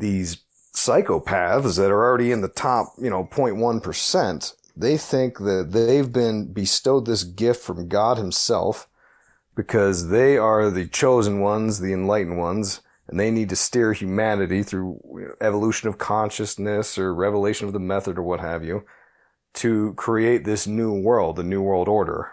these psychopaths that are already in the top, you know, 0.1%, they think that they've been bestowed this gift from God himself because they are the chosen ones, the enlightened ones, and they need to steer humanity through evolution of consciousness or revelation of the method or what have you to create this new world, the new world order.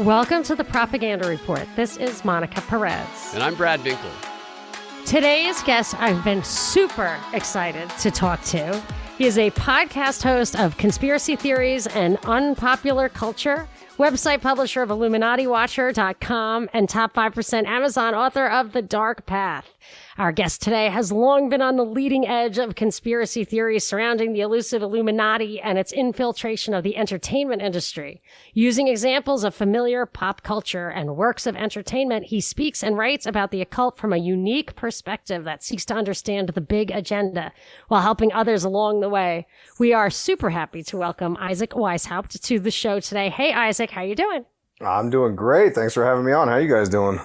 Welcome to the Propaganda Report. This is Monica Perez. And I'm Brad Binkley. Today's guest, I've been super excited to talk to. He is a podcast host of conspiracy theories and unpopular culture, website publisher of IlluminatiWatcher.com, and top 5% Amazon author of The Dark Path. Our guest today has long been on the leading edge of conspiracy theories surrounding the elusive Illuminati and its infiltration of the entertainment industry. Using examples of familiar pop culture and works of entertainment, he speaks and writes about the occult from a unique perspective that seeks to understand the big agenda while helping others along the way. We are super happy to welcome Isaac Weishaupt to the show today. Hey, Isaac, how you doing? I'm doing great. Thanks for having me on. How are you guys doing?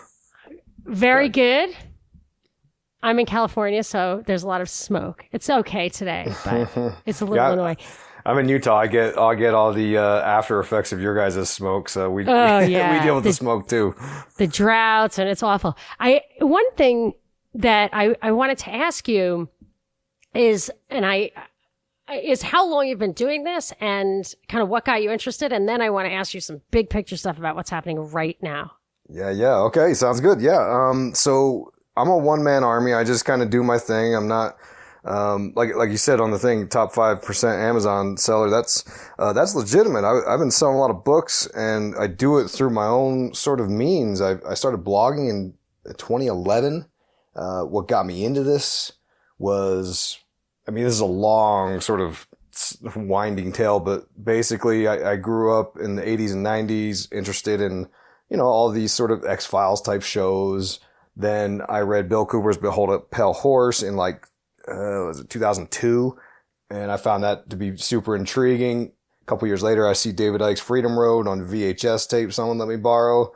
Very good. I'm in California, so there's a lot of smoke. It's okay today, but it's a little Yeah, annoying. I'm in Utah. I get I get all the uh, after effects of your guys' smoke. So we Oh, yeah. we deal with the, The- smoke too. The droughts, and it's awful. I one thing that I I wanted to ask you is, and I is how long you've been doing this, and kind of what got you interested, and then I want to ask you some big picture stuff about what's happening right now. Yeah, yeah. Okay, sounds good. Yeah. Um. So I'm a one man army. I just kind of do my thing. I'm not. Um, like like you said on the thing, top five percent Amazon seller. That's uh, that's legitimate. I, I've been selling a lot of books, and I do it through my own sort of means. I I started blogging in 2011. Uh, what got me into this was, I mean, this is a long sort of winding tale, but basically, I, I grew up in the 80s and 90s, interested in you know all these sort of X Files type shows. Then I read Bill Cooper's Behold a Pale Horse in like uh, was it 2002, and I found that to be super intriguing. A couple years later, I see David Icke's Freedom Road on VHS tape. Someone let me borrow.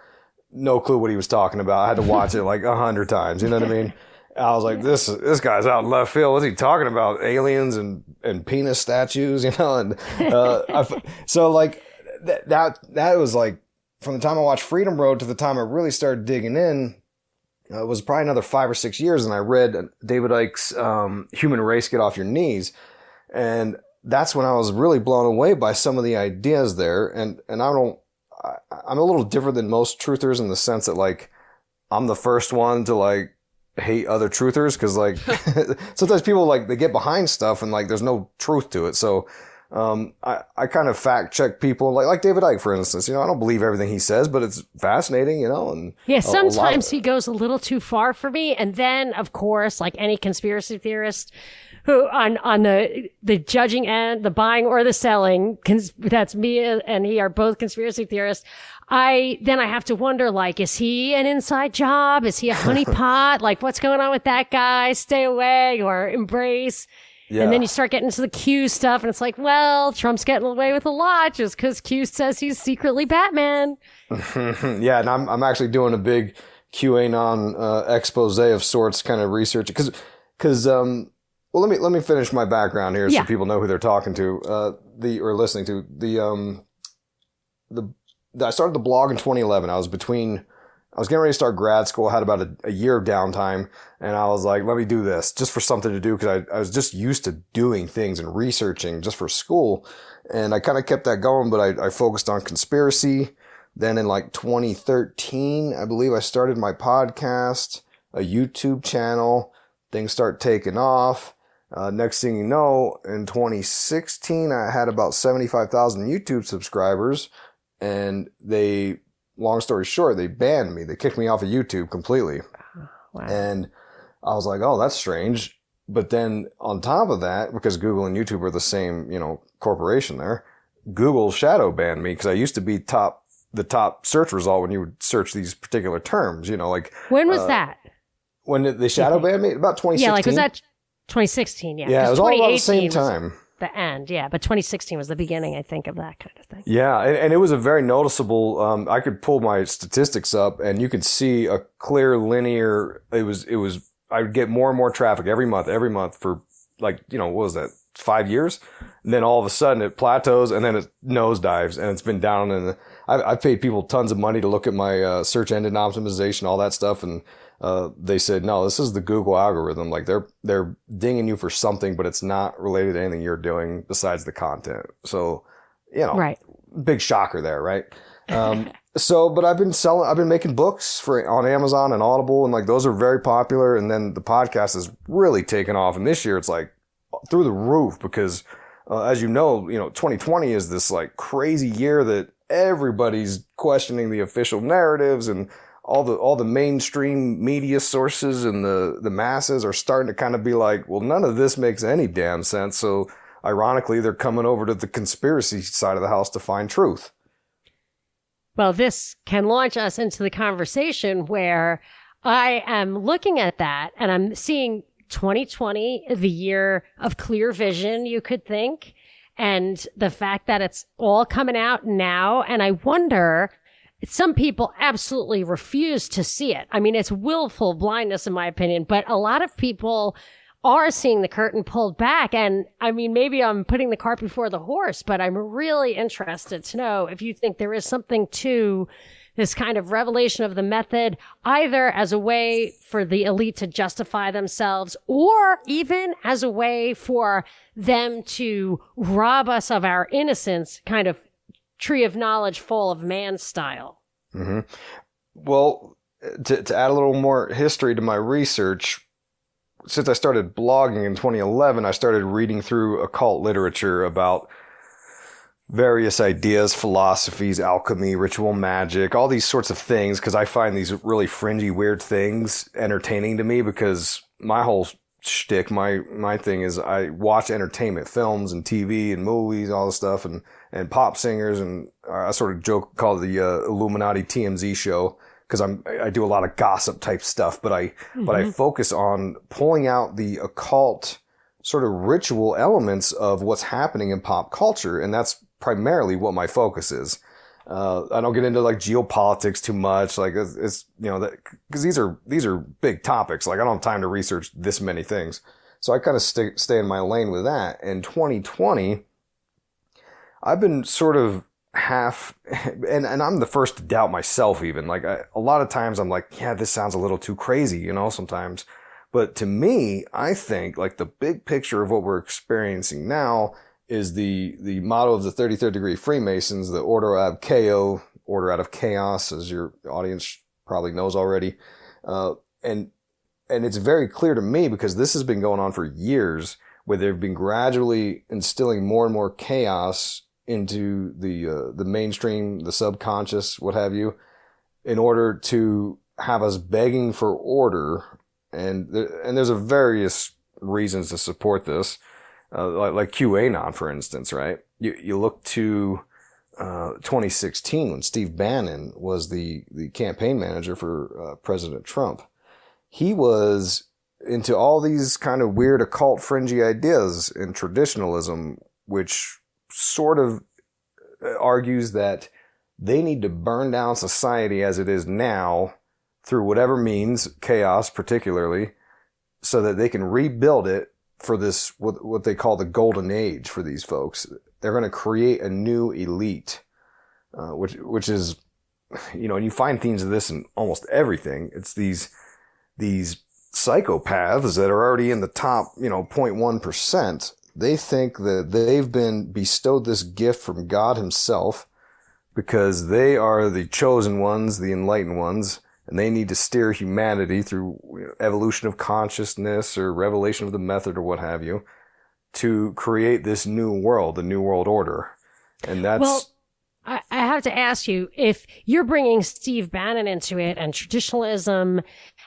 No clue what he was talking about. I had to watch it like a hundred times. You know what I mean? I was like, this this guy's out in left field. What's he talking about? Aliens and and penis statues, you know? And uh, I so like that that that was like from the time I watched Freedom Road to the time I really started digging in. Uh, it was probably another five or six years, and I read David Icke's um, "Human Race: Get Off Your Knees," and that's when I was really blown away by some of the ideas there. And and I don't, I, I'm a little different than most truthers in the sense that like I'm the first one to like hate other truthers because like sometimes people like they get behind stuff and like there's no truth to it. So um, I, I kind of fact check people like like David Icke for instance. You know, I don't believe everything he says, but it's fascinating. You know, and Yeah, a- a of- sometimes he goes a little too far for me, and then of course, like any conspiracy theorist, who on on the the judging end, the buying or the selling, cons- that's me and he are both conspiracy theorists. I then I have to wonder, like, is he an inside job? Is he a honeypot? like, what's going on with that guy? Stay away or embrace. Yeah. And then you start getting into the Q stuff, and it's like, well, Trump's getting away with a lot just because Q says he's secretly Batman. yeah, and I'm I'm actually doing a big QAnon uh, expose of sorts, kind of research because because um well let me let me finish my background here Yeah. so people know who they're talking to uh the or listening to the um the, the I started the blog in 2011. I was between I was getting ready to start grad school, had about a, a year of downtime, and I was like, let me do this just for something to do because I, I was just used to doing things and researching just for school. And I kind of kept that going, but I, I focused on conspiracy. Then in like 2013, I believe I started my podcast, a YouTube channel. Things start taking off. Uh, next thing you know, in 2016, I had about 75,000 YouTube subscribers and they, long story short, they banned me. They kicked me off of YouTube completely. Wow. And I was like, oh, that's strange. But then on top of that, because Google and YouTube are the same, you know, corporation there, Google shadow banned me because I used to be top, the top search result when you would search these particular terms, you know, like when was uh, that? when they shadow banned me about 2016. Yeah, like was that 2016? Yeah, Yeah, it was all about the same 2018 was- time. The end. Yeah, but 2016 was the beginning, I think, of that kind of thing. Yeah, and, and it was a very noticeable. Um, I could pull my statistics up, and you could see a clear linear. It was it was. I would get more and more traffic every month, every month for like you know what was that five years, and then all of a sudden it plateaus and then it nosedives, and it's been down. And I've, I've paid people tons of money to look at my uh, search engine optimization, all that stuff, and uh, they said, no, this is the Google algorithm. Like they're, they're dinging you for something, but it's not related to anything you're doing besides the content. So, you know, right. big shocker there, right? Um, so, but I've been selling, I've been making books for on Amazon and Audible and like those are very popular. And then the podcast has really taken off. And this year it's like through the roof because, uh, as you know, you know, 2020 is this like crazy year that everybody's questioning the official narratives and all the all the mainstream media sources and the the masses are starting to kind of be like, well, none of this makes any damn sense. So ironically, they're coming over to the conspiracy side of the house to find truth. Well, this can launch us into the conversation where I am looking at that and I'm seeing 2020, the year of clear vision, you could think, and the fact that it's all coming out now. And I wonder some people absolutely refuse to see it. I mean, it's willful blindness, in my opinion, but a lot of people are seeing the curtain pulled back. And I mean, maybe I'm putting the cart before the horse, but I'm really interested to know if you think there is something to this kind of revelation of the method, either as a way for the elite to justify themselves or even as a way for them to rob us of our innocence, kind of tree of knowledge full of man style. Mm-hmm. Well, to, to add a little more history to my research, since I started blogging in 2011, I started reading through occult literature about various ideas, philosophies, alchemy, ritual magic, all these sorts of things, because I find these really fringy, weird things entertaining to me because my whole shtick, my my thing is I watch entertainment, films and TV and movies, all this stuff, and and pop singers, and I sort of joke call the uh, Illuminati TMZ show because I'm I do a lot of gossip type stuff, but I mm-hmm. but I mm-hmm. focus on pulling out the occult sort of ritual elements of what's happening in pop culture, and that's primarily what my focus is. Uh, I don't get into like geopolitics too much. Like it's, it's you know, cause these are, these are big topics. Like I don't have time to research this many things. So I kind of stay, stay in my lane with that. In 2020, I've been sort of half, and, and I'm the first to doubt myself even. Like I, a lot of times I'm like, yeah, this sounds a little too crazy, you know, sometimes. But to me, I think like the big picture of what we're experiencing now is the the motto of the 33rd degree Freemasons, the order of chaos, order out of chaos, as your audience probably knows already, uh, and and it's very clear to me because this has been going on for years, where they've been gradually instilling more and more chaos into the uh, the mainstream, the subconscious, what have you, in order to have us begging for order, and there, and there's a various reasons to support this uh, like, like QAnon, for instance, right? You, you look to, uh, 2016 when Steve Bannon was the, the campaign manager for uh, President Trump. He was into all these kind of weird occult fringy ideas and traditionalism, which sort of uh, argues that they need to burn down society as it is now through whatever means, chaos particularly, so that they can rebuild it for this what what they call the golden age for these folks. They're going to create a new elite, uh, which which is, you know, and you find themes of this in almost everything. It's these these psychopaths that are already in the top, you know, 0.1 percent. They think that they've been bestowed this gift from God Himself because they are the chosen ones, the enlightened ones and they need to steer humanity through evolution of consciousness or revelation of the method or what have you to create this new world, the new world order. And that's. Well, I, have to ask you if you're bringing Steve Bannon into it and traditionalism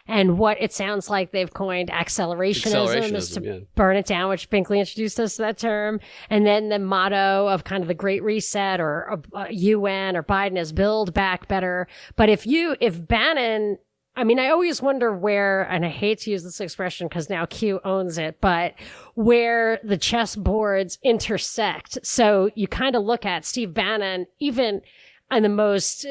and what it sounds like they've coined accelerationism, accelerationism is to yeah. burn it down, which Binkley introduced us to that term. And then the motto of kind of the Great Reset or uh, UN or Biden is build back better. But if you, if Bannon I mean, I always wonder where, and I hate to use this expression because now Q owns it, but where the chess boards intersect. So you kind of look at Steve Bannon, even in the most,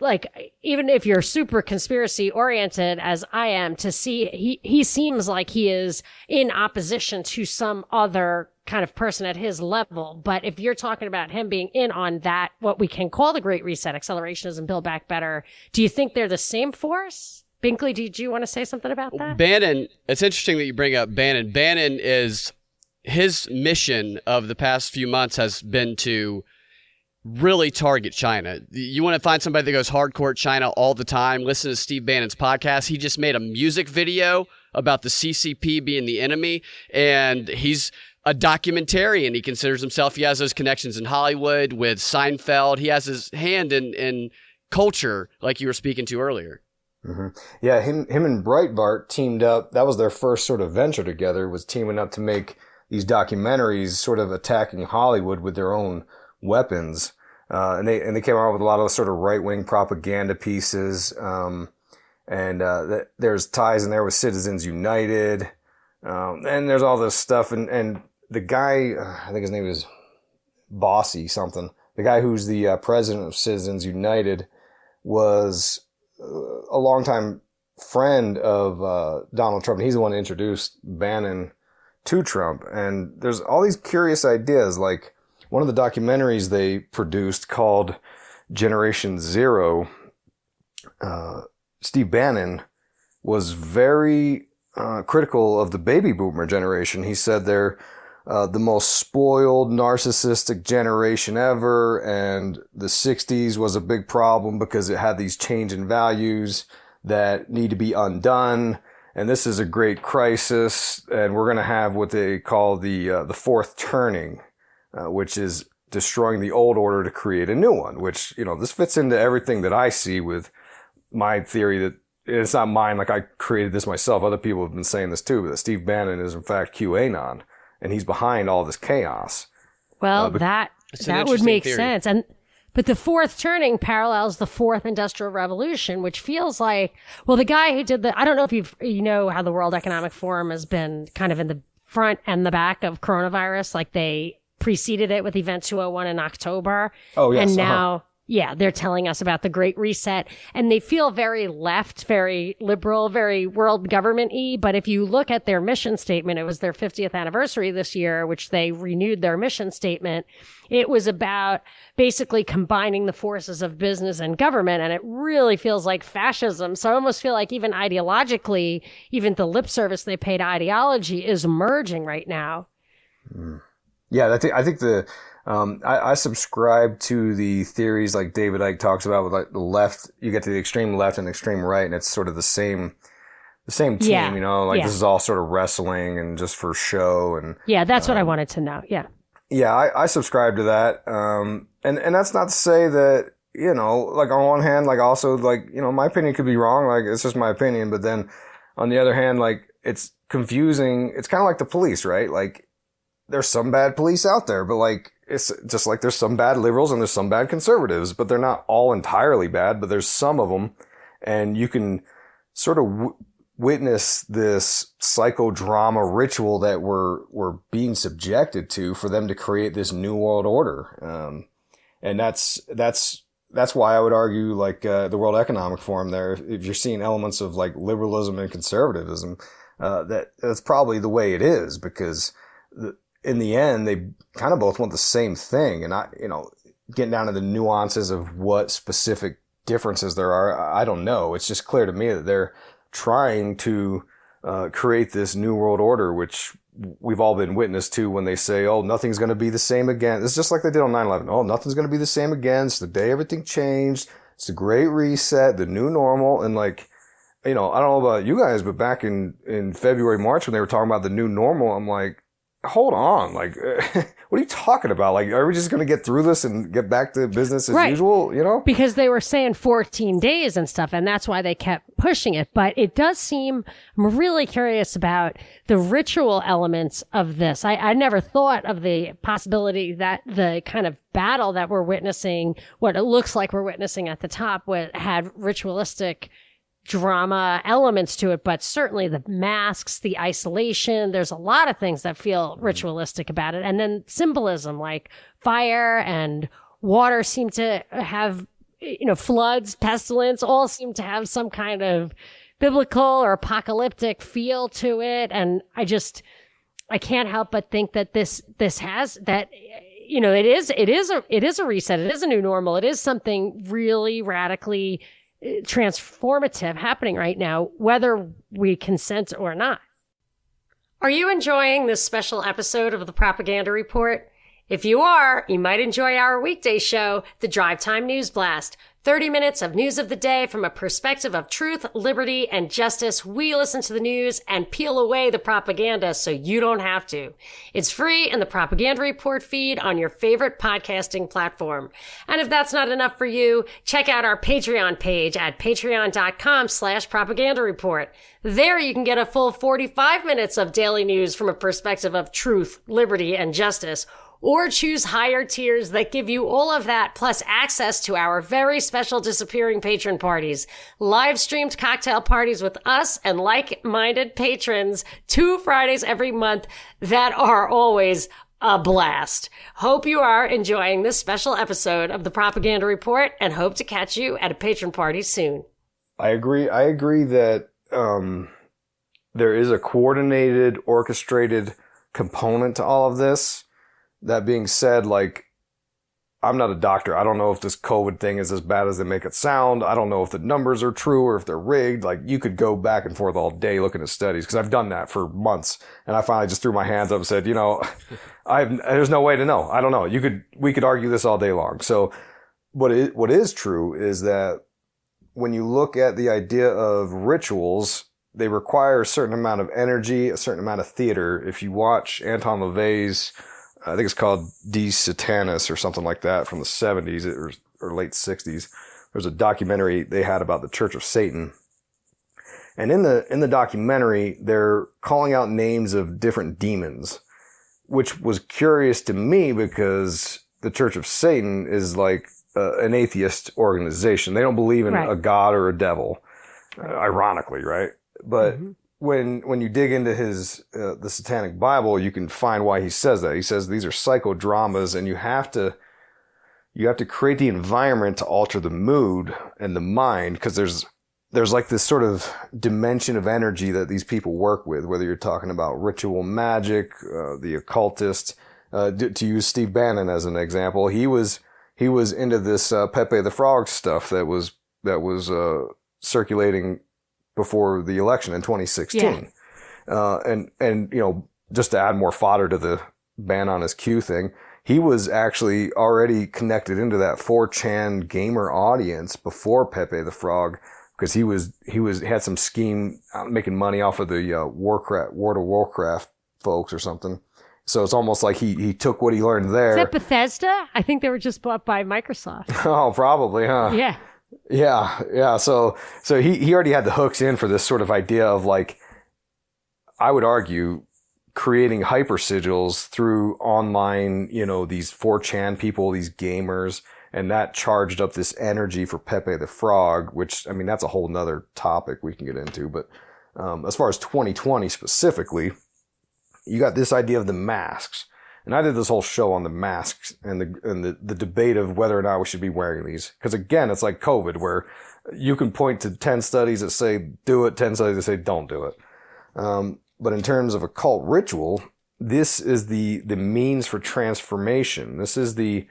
like, even if you're super conspiracy oriented as I am, to see he, he seems like he is in opposition to some other kind of person at his level. But if you're talking about him being in on that, what we can call the Great Reset, accelerationism, Build Back Better, do you think they're the same force? Binkley, did you want to say something about that? Bannon, it's interesting that you bring up Bannon. Bannon is his mission of the past few months has been to really target China. You want to find somebody that goes hardcore China all the time, listen to Steve Bannon's podcast. He just made a music video about the CCP being the enemy, and he's a documentarian. He considers himself. He has those connections in Hollywood with Seinfeld. He has his hand in in culture, like you were speaking to earlier. Mm-hmm. Yeah, him him and Breitbart teamed up. That was their first sort of venture together. Was teaming up to make these documentaries, sort of attacking Hollywood with their own weapons. Uh, and they and they came out with a lot of sort of right wing propaganda pieces. Um, and uh, th- there's ties in there with Citizens United. Um, and there's all this stuff, and, and the guy, uh, I think his name is Bossie something. The guy who's the uh, president of Citizens United was uh, a longtime friend of uh, Donald Trump. And He's the one who introduced Bannon to Trump. And there's all these curious ideas. Like one of the documentaries they produced called Generation Zero. Uh, Steve Bannon was very uh, critical of the baby boomer generation. He said they're uh, the most spoiled, narcissistic generation ever. And the 60s was a big problem because it had these change in values that need to be undone. And this is a great crisis. And we're going to have what they call the, uh, the fourth turning, uh, which is destroying the old order to create a new one, which, you know, this fits into everything that I see with my theory that it's not mine. Like I created this myself. Other people have been saying this too, but that Steve Bannon is in fact QAnon and he's behind all this chaos. Well, uh, that that would make theory. sense. And but the fourth turning parallels the fourth industrial revolution, which feels like well, the guy who did the I don't know if you you know how the World Economic Forum has been kind of in the front and the back of coronavirus, like they preceded it with Event 201 in October. Oh yes, and uh-huh. now. Uh-huh yeah, they're telling us about the Great Reset and they feel very left, very liberal, very world government y. But if you look at their mission statement, it was their 50th anniversary this year, which they renewed their mission statement. It was about basically combining the forces of business and government. And it really feels like fascism. So I almost feel like even ideologically, even the lip service they paid to ideology is merging right now. Yeah, I think, I think the, um, I, I, subscribe to the theories like David Icke talks about with like the left. You get to the extreme left and extreme right, and it's sort of the same, the same team. Yeah. You know, like yeah. this is all sort of wrestling and just for show. And yeah, that's um, what I um, wanted to know. Yeah. Yeah, I, I subscribe to that. Um, and and that's not to say that you know, like on one hand, like also like you know, my opinion could be wrong. Like it's just my opinion, but then on the other hand, like it's confusing. It's kind of like the police, right? Like there's some bad police out there, but like it's just like there's some bad liberals and there's some bad conservatives, but they're not all entirely bad, but there's some of them. And you can sort of w- witness this psychodrama ritual that we're, we're being subjected to for them to create this new world order. Um, and that's, that's, that's why I would argue like, uh, the World Economic Forum there, if, you're seeing elements of like liberalism and conservatism, uh, that, that's probably the way it is because the, in the end, they kind of both want the same thing. And I, you know, getting down to the nuances of what specific differences there are, I don't know. It's just clear to me that they're trying to uh, create this new world order, which we've all been witness to when they say, oh, nothing's going to be the same again. It's just like they did on 9-11. Oh, nothing's going to be the same again. It's the day everything changed. It's the great reset, the new normal. And like, you know, I don't know about you guys, but back in, in February, March, when they were talking about the new normal, I'm like, hold on. Like, what are you talking about? Like, are we just going to get through this and get back to business as right. usual? You know? Because they were saying 14 days and stuff, and that's why they kept pushing it. But it does seem, I'm really curious about the ritual elements of this. I, I never thought of the possibility that the kind of battle that we're witnessing, what it looks like we're witnessing at the top, what had ritualistic drama elements to it, but certainly the masks, the isolation, there's a lot of things that feel mm-hmm. ritualistic about it. And then symbolism like fire and water seem to have, you know, floods, pestilence, all seem to have some kind of biblical or apocalyptic feel to it. And I just, I can't help but think that this, this has that, you know, it is, it is a, it is a reset. It is a new normal. It is something really radically transformative happening right now, whether we consent or not. Are you enjoying this special episode of the Propaganda Report? If you are, you might enjoy our weekday show, the Drive Time News Blast. 30 minutes of news of the day from a perspective of truth, liberty, and justice. We listen to the news and peel away the propaganda so you don't have to. It's free in the Propaganda Report feed on your favorite podcasting platform. And if that's not enough for you, check out our Patreon page at patreon.com slash propaganda report. There you can get a full 45 minutes of daily news from a perspective of truth, liberty, and justice or choose higher tiers that give you all of that plus access to our very special disappearing patron parties, live streamed cocktail parties with us and like-minded patrons two Fridays every month that are always a blast. Hope you are enjoying this special episode of the Propaganda Report and hope to catch you at a patron party soon. I agree. I agree that um, there is a coordinated, orchestrated component to all of this that being said, like, I'm not a doctor. I don't know if this COVID thing is as bad as they make it sound. I don't know if the numbers are true or if they're rigged. Like, you could go back and forth all day looking at studies because I've done that for months. And I finally just threw my hands up and said, you know, I've, there's no way to know. I don't know. You could, we could argue this all day long. So what is, what is true is that when you look at the idea of rituals, they require a certain amount of energy, a certain amount of theater. If you watch Anton LaVey's, I think it's called De Satanis or something like that from the 70s or, or late 60s. There's a documentary they had about the Church of Satan. And in the, in the documentary, they're calling out names of different demons, which was curious to me because the Church of Satan is like uh, an atheist organization. They don't believe in Right. a god or a devil, uh, ironically, right? But Mm-hmm. When when you dig into his uh, the Satanic Bible, you can find why he says that. He says these are psychodramas, and you have to you have to create the environment to alter the mood and the mind because there's there's like this sort of dimension of energy that these people work with. Whether you're talking about ritual magic, uh, the occultist, uh, to use Steve Bannon as an example, he was he was into this uh, Pepe the Frog stuff that was that was uh, circulating before the election in 2016. Uh, and, and, you know, just to add more fodder to the Bannon his Q thing, he was actually already connected into that 4chan gamer audience before Pepe the Frog because he was, he was, had some scheme uh, making money off of the, uh, Warcraft, World of Warcraft folks or something. So it's almost like he, he took what he learned Is there. that Bethesda? I think they were just bought by Microsoft. oh, probably, huh? Yeah. Yeah, yeah. So, so he, he already had the hooks in for this sort of idea of like, I would argue, creating hyper sigils through online, you know, these 4chan people, these gamers, and that charged up this energy for Pepe the Frog, which, I mean, that's a whole nother topic we can get into. But, um, as far as 2020 specifically, you got this idea of the masks. And I did this whole show on the masks and the and the, the debate of whether or not we should be wearing these. Because again, it's like COVID, where you can point to ten studies that say do it, ten studies that say don't do it. Um, but in terms of occult ritual, this is the the means for transformation. This is the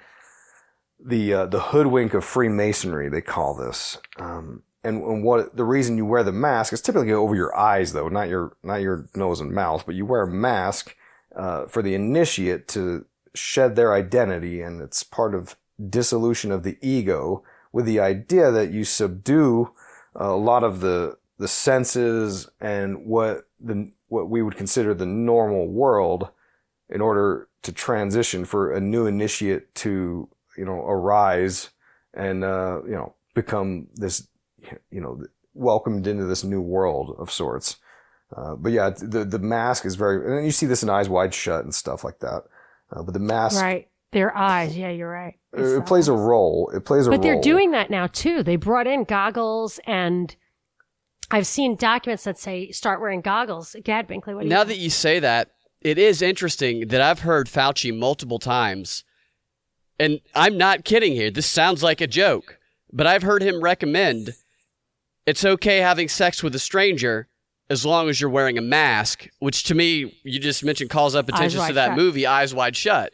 the uh, the hoodwink of Freemasonry. They call this. Um, and, and what the reason you wear the mask is typically over your eyes, though, not your not your nose and mouth, but you wear a mask uh, for the initiate to shed their identity, and it's part of dissolution of the ego with the idea that you subdue a lot of the the senses and what the what we would consider the normal world in order to transition for a new initiate to you know arise and uh, you know become this you know welcomed into this new world of sorts. Uh, but yeah, the the mask is very, and you see this in Eyes Wide Shut and stuff like that. Uh, but the mask, Right. Their eyes. Yeah, you're right. it, it plays a role. It plays a But role. But they're doing that now too. They brought in goggles and I've seen documents that say start wearing goggles. Gad Binkley, what do you Now that you say that, it is interesting that I've heard Fauci multiple times, and I'm not kidding here. This sounds like a joke, but I've heard him recommend it's okay having sex with a stranger as long as you're wearing a mask, which to me, you just mentioned calls up attention to that Shut. movie, Eyes Wide Shut.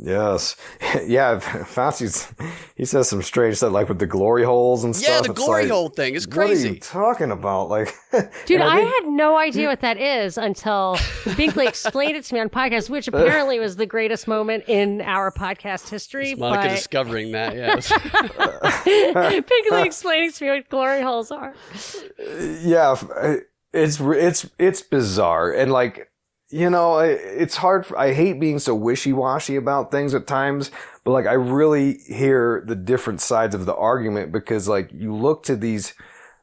Yes, yeah. Fauci's he says some strange stuff like with the glory holes and stuff. Yeah, the It's glory like, hole thing is What are crazy. you talking about? Like, Dude, and I, had no idea what that is until Binkley explained it to me on podcast, which apparently was the greatest moment in our podcast history. Monica but discovering that, yes. Binkley explaining to me what glory holes are. yeah, f- uh, it's it's it's bizarre and like you know it's hard. For, I hate being so wishy washy about things at times, but like I really hear the different sides of the argument because like you look to these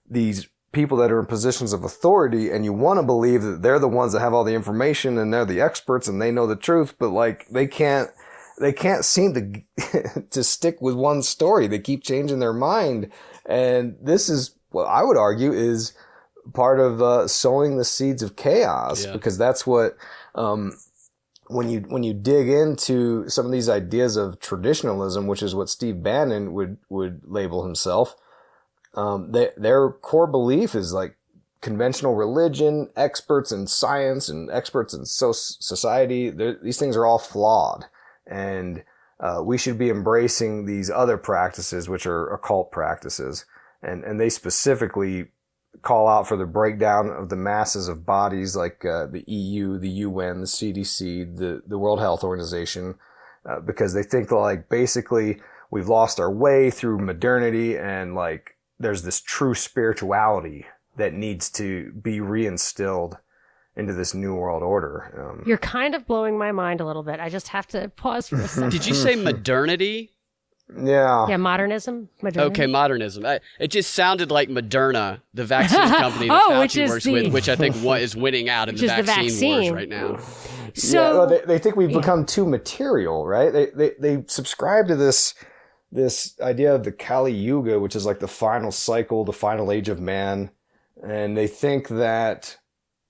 these people that are in positions of authority and you want to believe that they're the ones that have all the information and they're the experts and they know the truth, but like they can't they can't seem to to stick with one story. They keep changing their mind, and this is what I would argue is part of uh, sowing the seeds of chaos Yeah. because that's what um, when you when you dig into some of these ideas of traditionalism, which is what Steve Bannon would would label himself. Um, they, their core belief is like conventional religion, experts in science, and experts in so- society. These things are all flawed, and uh, we should be embracing these other practices, which are occult practices, and and they specifically call out for the breakdown of the masses of bodies like uh, the EU, the UN, the CDC, the the World Health Organization, uh, because they think like basically we've lost our way through modernity and like there's this true spirituality that needs to be reinstilled into this new world order. Um, You're kind of blowing my mind a little bit. I just have to pause for a second. Did you say modernity? Yeah. yeah, modernism. Modernity. Okay, modernism. I, it just sounded like Moderna, the vaccine company that Oh, Fauci which is works the- with, which I think one is winning out in the is the vaccine, wars right now. So yeah, well, they, they think we've become too material, right? They, they they subscribe to this this idea of the Kali Yuga, which is like the final cycle, the final age of man, and they think that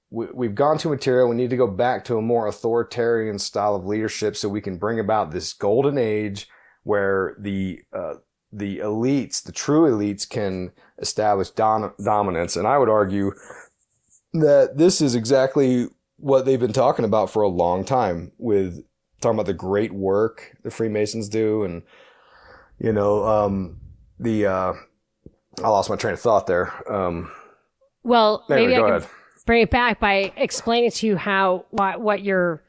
we, we've gone too material. We need to go back to a more authoritarian style of leadership, so we can bring about this golden age where the uh, the elites, the true elites, can establish dom- dominance. And I would argue that this is exactly what they've been talking about for a long time with talking about the great work the Freemasons do and you know um the uh I lost my train of thought there. Um well, anyway, maybe I can ahead. bring it back by explaining to you how what what your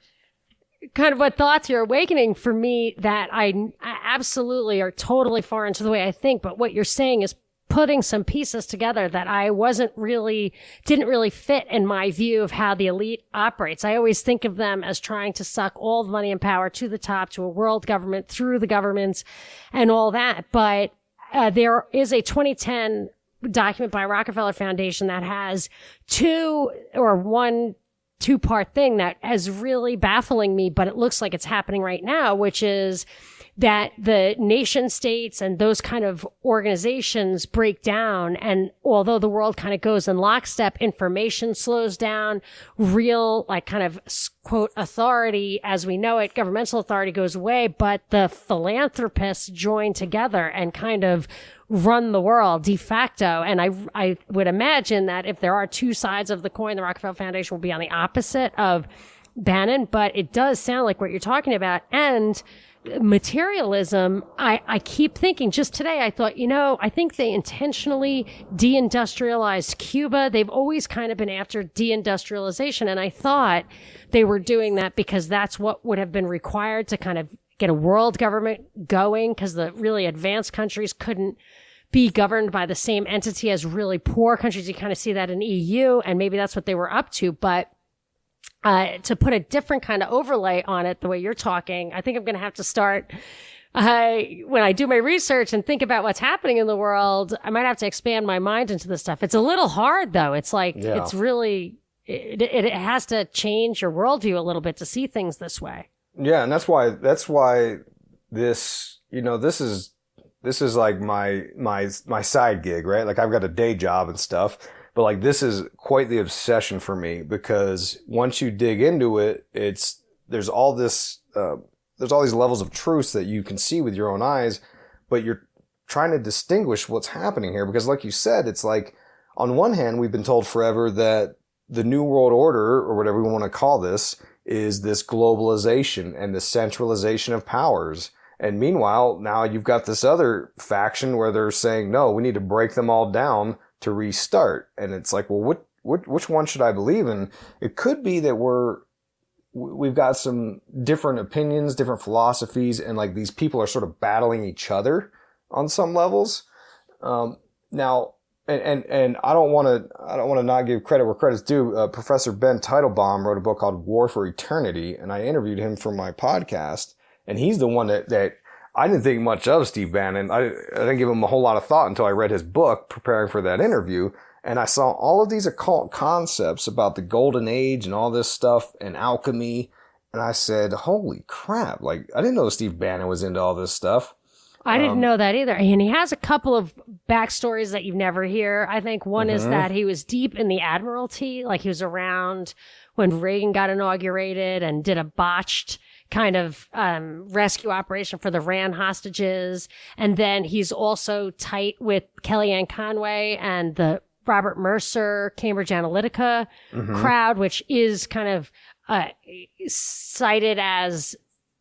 kind of what thoughts you're awakening for me that I, I absolutely are totally foreign to the way I think, but what you're saying is putting some pieces together that I wasn't really didn't really fit in my view of how the elite operates. I always think of them as trying to suck all the money and power to the top to a world government through the governments and all that, but uh, there is a 2010 document by Rockefeller Foundation that has two or one two part thing that is really baffling me, but it looks like it's happening right now, which is that the nation states and those kind of organizations break down. And although the world kind of goes in lockstep, information slows down, real, like kind of quote, authority as we know it, governmental authority goes away, but the philanthropists join together and kind of run the world de facto. And I, I would imagine that if there are two sides of the coin, the Rockefeller Foundation will be on the opposite of Bannon, but it does sound like what you're talking about. And materialism, I, I keep thinking just today, I thought, you know, I think they intentionally deindustrialized Cuba. They've always kind of been after deindustrialization. And I thought they were doing that because that's what would have been required to kind of get a world government going because the really advanced countries couldn't be governed by the same entity as really poor countries. You kind of see that in EU and maybe that's what they were up to. But uh, to put a different kind of overlay on it, the way you're talking, I think I'm going to have to start. Uh, when I do my research and think about what's happening in the world, I might have to expand my mind into this stuff. It's a little hard though. It's like, Yeah. it's really, it, it, it has to change your worldview a little bit to see things this way. Yeah, and that's why that's why this you know this is this is like my my my side gig, right? Like I've got a day job and stuff, But like this is quite the obsession for me because once you dig into it, it's there's all this uh, there's all these levels of truth that you can see with your own eyes, but you're trying to distinguish what's happening here because, like you said, it's like on one hand we've been told forever that the new world order or whatever we want to call this is this globalization and the centralization of powers. And meanwhile, now you've got this other faction where they're saying, no, we need to break them all down to restart. And it's like, well, what, what, which one should I believe in? It could be that we're, we've got some different opinions, different philosophies, and like these people are sort of battling each other on some levels. Um, now, and, and, and I don't want to, I don't want to not give credit where credit's due. Uh, Professor Ben Teitelbaum wrote a book called War for Eternity, and I interviewed him for my podcast, and he's the one that, that I didn't think much of Steve Bannon. I, I didn't give him a whole lot of thought until I read his book preparing for that interview. And I saw all of these occult concepts about the golden age and all this stuff and alchemy. And I said, holy crap. Like, I didn't know Steve Bannon was into all this stuff. I didn't um, know that either. And he has a couple of backstories that you never hear. I think one mm-hmm. is that he was deep in the Admiralty, like he was around when Reagan got inaugurated and did a botched kind of um, rescue operation for the Iran hostages. And then he's also tight with Kellyanne Conway and the Robert Mercer, Cambridge Analytica mm-hmm. crowd, which is kind of uh, cited as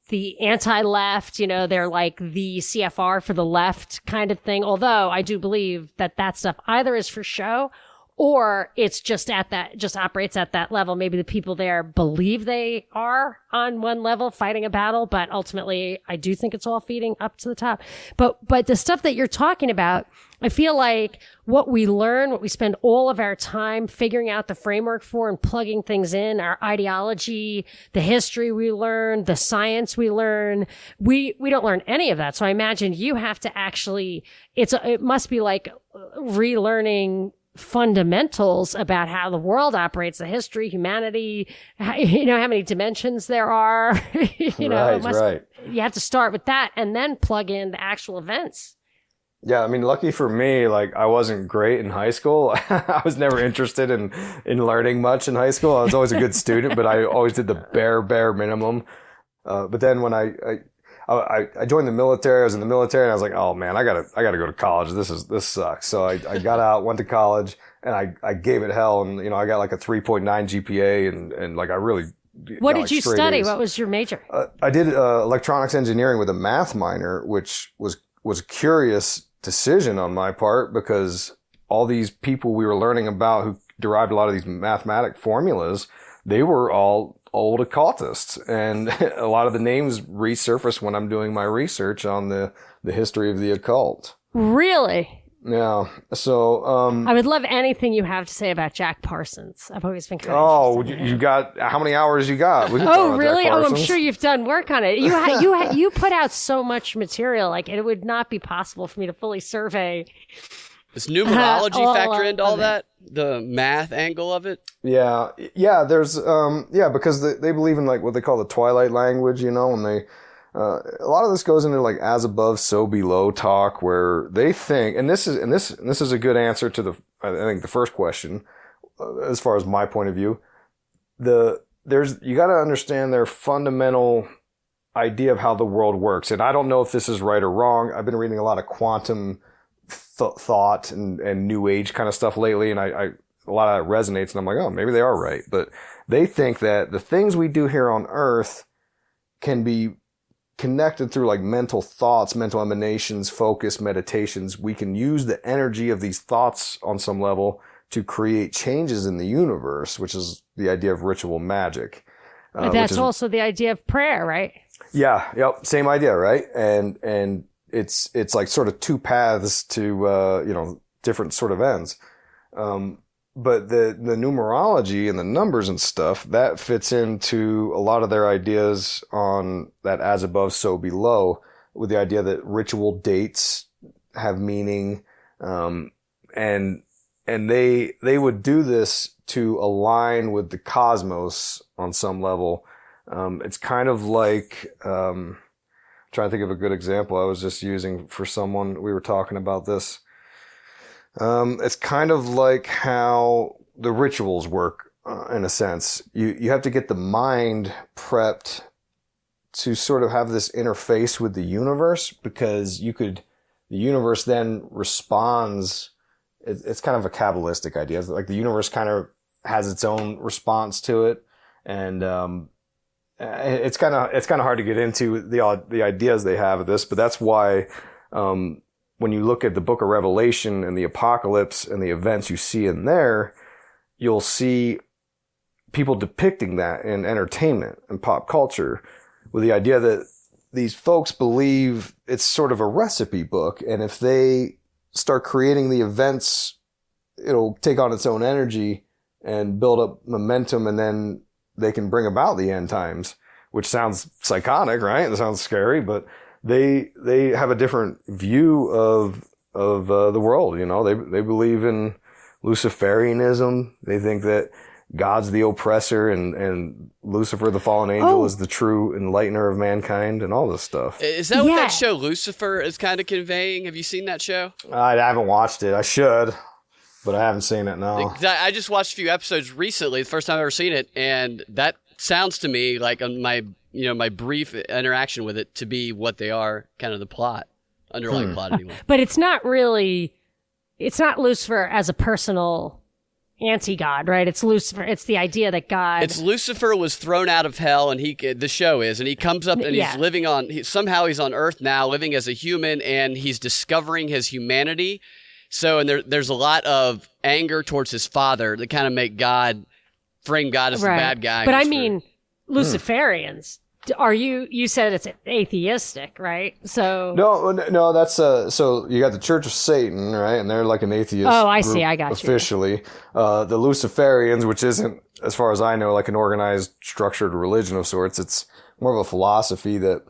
the anti-left, you know, they're like the CFR for the left kind of thing. Although I do believe that that stuff either is for show or it's just at that, just operates at that level. Maybe the people there believe they are on one level fighting a battle, but ultimately I do think it's all feeding up to the top. But, but the stuff that you're talking about, I feel like what we learn, what we spend all of our time figuring out the framework for and plugging things in, our ideology, the history we learn, the science we learn, we, we don't learn any of that. So I imagine you have to actually, it's, it must be like relearning fundamentals about how the world operates, the history, humanity, how, you know, how many dimensions there are. you know, right, must, right. you have to start with that and then plug in the actual events. Yeah, I mean, lucky for me, like I wasn't great in high school. I was never interested in in learning much in high school. I was always a good student, but I always did the bare bare minimum. Uh, but then when I, I I, I joined the military. I was in the military, and I was like, "Oh man, I gotta, I gotta go to college. This is, this sucks." So I, I got out, went to college, and I, I gave it hell. And you know, I got like a 3.9 GPA, and and like I really. What did like you study? A's. What was your major? Uh, I did uh, electronics engineering with a math minor, which was was a curious decision on my part because all these people we were learning about who derived a lot of these mathematic formulas, they were all old occultists. And a lot of the names resurface when I'm doing my research on the, the history of the occult. Really? Yeah. So, um, I would love anything you have to say about Jack Parsons. I've always been kind Oh, you, you, got, how many hours you got? oh, really? Oh, I'm sure you've done work on it. You, ha- you, ha- you put out so much material. Like it would not be possible for me to fully survey does numerology uh, factor into all that? The math angle of it? Yeah, yeah. There's, um, yeah, because they, they believe in like what they call the Twilight language, you know, and they, uh, a lot of this goes into like as above, so below talk, where they think, and this is, and this, and this is a good answer to the, I think the first question, uh, as far as my point of view. The there's you got to understand their fundamental idea of how the world works, and I don't know if this is right or wrong. I've been reading a lot of quantum th- thought and, and new age kind of stuff lately. And I, I, a lot of that resonates and I'm like, oh, maybe they are right. But they think that the things we do here on earth can be connected through like mental thoughts, mental emanations, focus, meditations. We can use the energy of these thoughts on some level to create changes in the universe, which is the idea of ritual magic. Uh, that's is, also the idea of prayer, right? Yeah. Yep. Same idea, right? And, and it's it's like sort of two paths to uh, you know different sort of ends. Um, but the the numerology and the numbers and stuff that fits into a lot of their ideas on that as above so below with the idea that ritual dates have meaning um, and and they they would do this to align with the cosmos on some level um, it's kind of like um, trying to think of a good example I was just using for someone. We were talking about this. Um, it's kind of like how the rituals work, uh, in a sense. You you have to get the mind prepped to sort of have this interface with the universe because you could, the universe then responds. It, it's kind of a kabbalistic idea. Like the universe kind of has its own response to it, and um, it's kind of it's kind of hard to get into the the ideas they have of this, but that's why um, when you look at the Book of Revelation and the Apocalypse and the events you see in there, you'll see people depicting that in entertainment and pop culture with the idea that these folks believe it's sort of a recipe book, and if they start creating the events, it'll take on its own energy and build up momentum, and then they can bring about the end times, which sounds psychotic, right? It sounds scary, but they they have a different view of of uh, the world. You know, they they believe in Luciferianism. They think that God's the oppressor and, and Lucifer, the fallen angel, Oh. is the true enlightener of mankind and all this stuff. Is that what that show Lucifer is kind of conveying? Have you seen that show? I haven't watched it. I should, but I haven't seen it now. 'Cause I I just watched a few episodes recently, the first time I've ever seen it, and that sounds to me like um, my you know my brief interaction with it to be what they are, kind of the plot, underlying hmm. plot anyway. But it's not really, it's not Lucifer as a personal anti god, right? It's Lucifer. It's the idea that God. It's Lucifer was thrown out of hell, and he the show is, and he comes up and Yeah. he's living on. He, somehow he's on Earth now, living as a human, and he's discovering his humanity. So, and there, there's a lot of anger towards his father that kind of make God frame God as right. the bad guy. But I which for- mean, Luciferians. d- Are you? You said it's atheistic, right? So No, no, no, that's uh. So you got the Church of Satan, right? And they're like an atheist. Oh, I see. I got you. Officially, uh, the Luciferians, which isn't, as far as I know, like an organized, structured religion of sorts. It's more of a philosophy that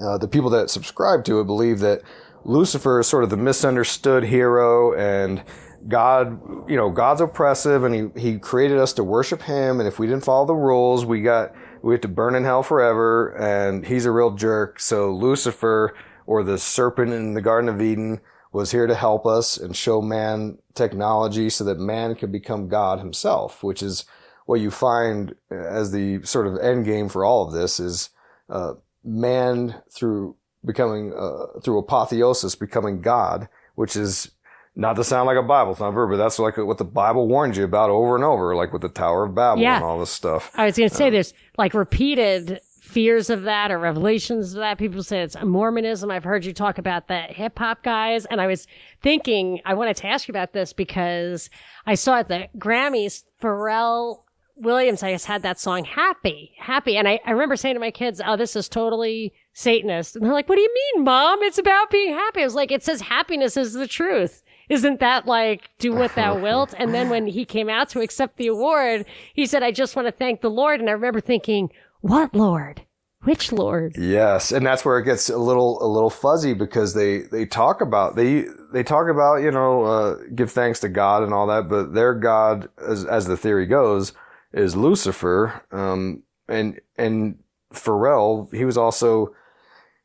uh, the people that subscribe to it believe that Lucifer is sort of the misunderstood hero and God, you know, God's oppressive and he, he created us to worship him. And if we didn't follow the rules, we got, we have to burn in hell forever. And he's a real jerk. So Lucifer or the serpent in the Garden of Eden was here to help us and show man technology so that man could become God himself, which is what you find as the sort of end game for all of this is, uh, man through becoming uh, through apotheosis becoming God, which is not to sound like a Bible thumper, but that's like what the Bible warns you about over and over, like with the Tower of Babel Yeah. and all this stuff. I was going to say there's like repeated fears of that or revelations of that. People say it's Mormonism. I've heard you talk about the hip hop guys. And I was thinking, I wanted to ask you about this because I saw at the Grammys, Pharrell Williams, I guess, had that song Happy, Happy. And I, I remember saying to my kids, oh, this is totally Satanist. And they're like, what do you mean, mom? It's about being happy. I was like, it says happiness is the truth. Isn't that like, do what thou wilt? And then when he came out to accept the award, he said, I just want to thank the Lord. And I remember thinking, what Lord? Which Lord? Yes, and that's where it gets a little a little fuzzy because they they talk about they they talk about you know uh, give thanks to God and all that, but their God, as as the theory goes, is Lucifer. Um, and and Pharrell, he was also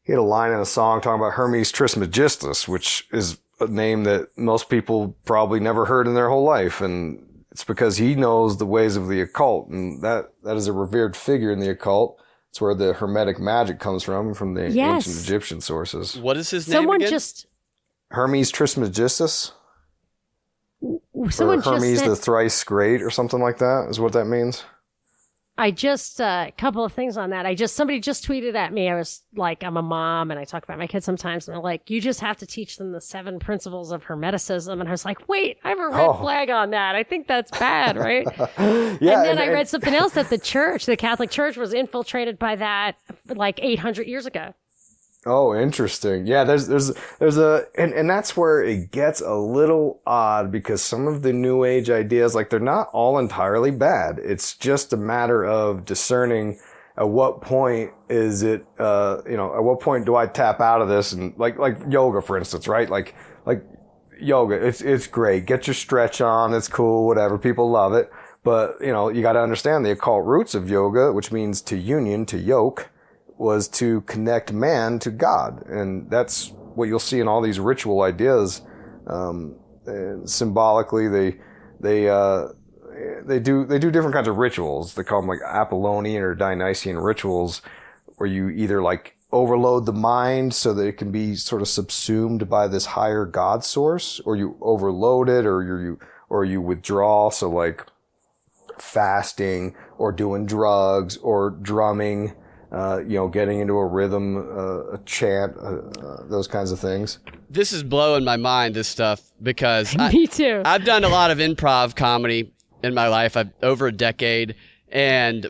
he had a line in a song talking about Hermes Trismegistus, which is a name that most people probably never heard in their whole life, and it's because he knows the ways of the occult, and that that is a revered figure in the occult. It's where the Hermetic magic comes from, from the Yes. ancient Egyptian sources. what is his Someone name again? just, Hermes Trismegistus, someone or Hermes just the thrice great, or something like that, is what that means. I just, a uh, couple of things on that. I just, somebody just tweeted at me. I was like, I'm a mom and I talk about my kids sometimes and they're like, you just have to teach them the seven principles of Hermeticism. And I was like, wait, I have a red Oh. flag on that. I think that's bad, right? Yeah, and then and- I and- read something else that the church, the Catholic Church, was infiltrated by that like 800 years ago. Oh, interesting. Yeah, there's there's there's a and, and that's where it gets a little odd because some of the new age ideas like they're not all entirely bad. It's just a matter of discerning at what point is it uh you know, at what point do I tap out of this and like like yoga for instance, right? Like like yoga, it's it's great. Get your stretch on, it's cool, whatever. People love it. But, you know, you got to understand the occult roots of yoga, which means to union, to yoke was to connect man to God. And that's what you'll see in all these ritual ideas. Um, symbolically they they uh, they do they do different kinds of rituals. They call them like Apollonian or Dionysian rituals, where you either like overload the mind so that it can be sort of subsumed by this higher God source, or you overload it, or you or you withdraw. So like fasting, or doing drugs, or drumming. Uh, you know, getting into a rhythm, uh, a chant, uh, uh those kinds of things. This is blowing my mind. This stuff because me I, too. I've done a lot of improv comedy in my life. I've over a decade, and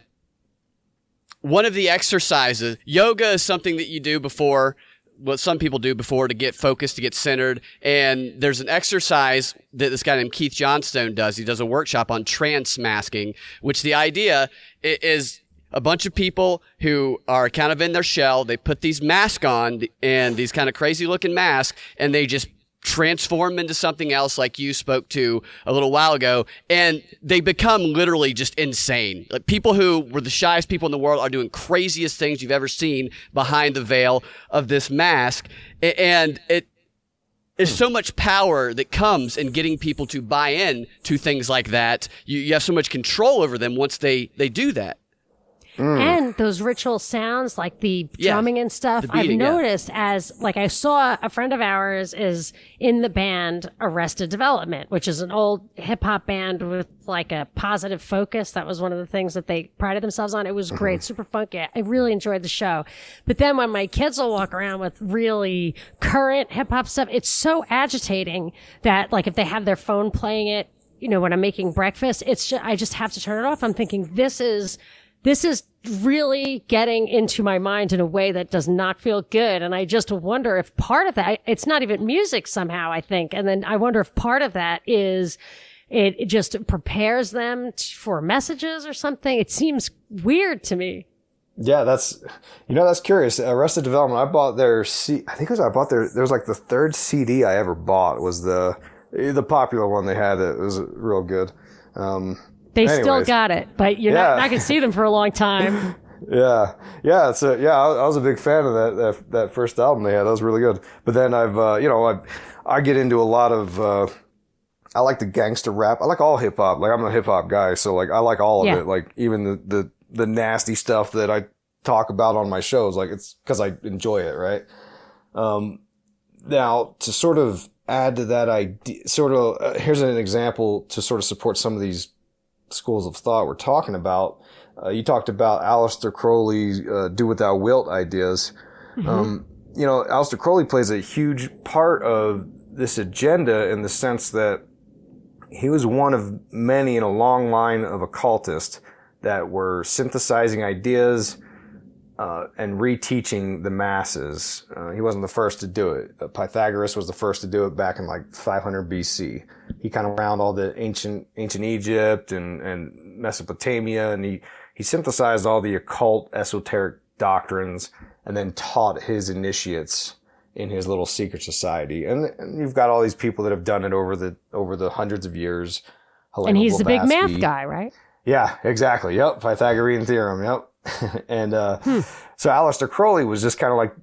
one of the exercises, yoga is something that you do before what some people do before to get focused, to get centered. And there's an exercise that this guy named Keith Johnstone does. He does a workshop on trance masking, which the idea is a bunch of people who are kind of in their shell. They put these masks on and these kind of crazy looking masks and they just transform into something else like you spoke to a little while ago. And they become literally just insane. Like people who were the shyest people in the world are doing craziest things you've ever seen behind the veil of this mask. And it is so much power that comes in getting people to buy in to things like that. You, you have so much control over them once they they do that Mm. And those ritual sounds like the yeah. drumming and stuff, beating, I've noticed yeah. as like I saw a friend of ours is in the band Arrested Development, which is an old hip hop band with like a positive focus. That was one of the things that they prided themselves on. It was great, mm-hmm. super funky. I really enjoyed the show. But then when my kids will walk around with really current hip hop stuff, it's so agitating that like if they have their phone playing it, you know, when I'm making breakfast, it's just, I just have to turn it off. I'm thinking this is this is really getting into my mind in a way that does not feel good. And I just wonder if part of that, it's not even music somehow, I think. And then I wonder if part of that is it, it just prepares them for messages or something. It seems weird to me. Yeah, that's you know that's curious. Arrested Development. I bought their C. I think it was I bought their. There was like the third CD I ever bought was the the popular one they had. It was real good. Um, they Anyways. still got it, but you're yeah. not, not going to see them for a long time. yeah, yeah, So yeah. I, I, was a big fan of that, that, that first album they had. That was really good. But then I've uh, you know I I get into a lot of uh, I like the gangster rap. I like all hip hop. Like I'm a hip hop guy, so like I like all of yeah. it. Like even the the the nasty stuff that I talk about on my shows. Like it's because I enjoy it, right? Um, now to sort of add to that idea, sort of uh, here's an example to sort of support some of these schools of thought we're talking about. Uh, you talked about Aleister Crowley, uh, do without wilt ideas. Mm-hmm. Um, you know, Aleister Crowley plays a huge part of this agenda in the sense that he was one of many in a long line of occultists that were synthesizing ideas uh, and reteaching the masses. Uh, he wasn't the first to do it. Uh, Pythagoras was the first to do it back in like 500 BC. He kind of round all the ancient ancient Egypt and and Mesopotamia, and he he synthesized all the occult esoteric doctrines, and then taught his initiates in his little secret society. And, and you've got all these people that have done it over the over the hundreds of years. Helena and he's Blavatsky. the big math guy, right? Yeah, exactly. Yep, Pythagorean theorem. Yep. and uh, hmm. so Aleister Crowley was just kind of like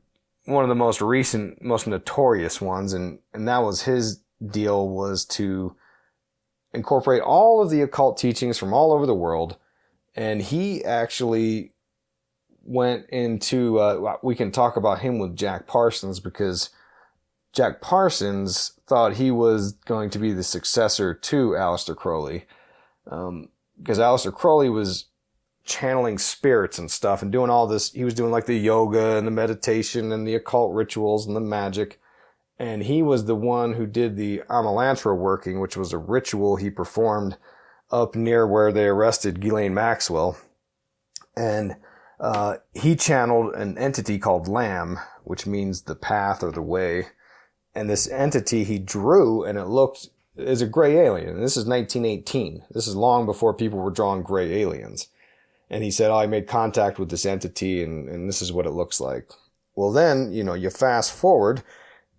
one of the most recent, most notorious ones, and and that was his deal was to incorporate all of the occult teachings from all over the world, and he actually went into. Uh, we can talk about him with Jack Parsons because Jack Parsons thought he was going to be the successor to Aleister Crowley. Um, because Aleister Crowley was channeling spirits and stuff and doing all this. He was doing like the yoga and the meditation and the occult rituals and the magic. And he was the one who did the Amalantrah working, which was a ritual he performed up near where they arrested Ghislaine Maxwell. And uh, he channeled an entity called Lam, which means the path or the way. And this entity he drew, and it looked is a gray alien. And this is 1918. This is long before people were drawing gray aliens. And he said, oh, I made contact with this entity and, and this is what it looks like. Well, then, you know, you fast forward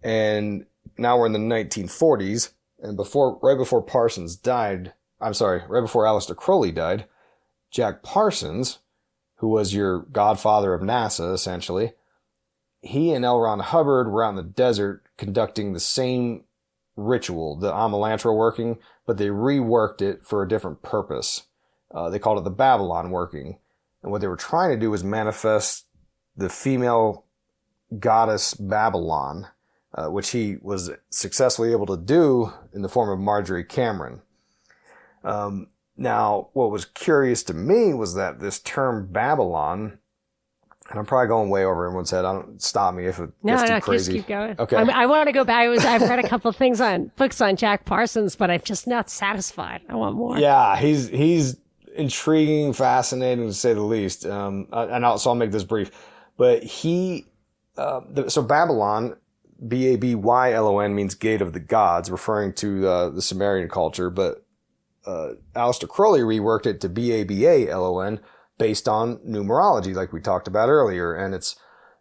and now we're in the 1940s and before, right before Parsons died, I'm sorry, right before Aleister Crowley died, Jack Parsons, who was your godfather of NASA, essentially, he and L. Ron Hubbard were out in the desert conducting the same ritual, the Amalantrah working, but they reworked it for a different purpose. Uh, they called it the Babylon working. And what they were trying to do was manifest the female goddess Babylon, uh, which he was successfully able to do in the form of Marjorie Cameron. Um, now, what was curious to me was that this term Babylon, and I'm probably going way over everyone's head. I don't stop me if it No, gets no, crazy. just keep going. Okay. I, I want to go back. I was, I've read a couple of things on books on Jack Parsons, but I'm just not satisfied. I want more. Yeah, he's he's intriguing, fascinating to say the least. Um, uh, and I'll, so I'll make this brief. But he, uh, the, so Babylon, B A B Y L O N means gate of the gods, referring to uh, the Sumerian culture. But uh, Aleister Crowley reworked it to B A B A L O N based on numerology, like we talked about earlier, and it's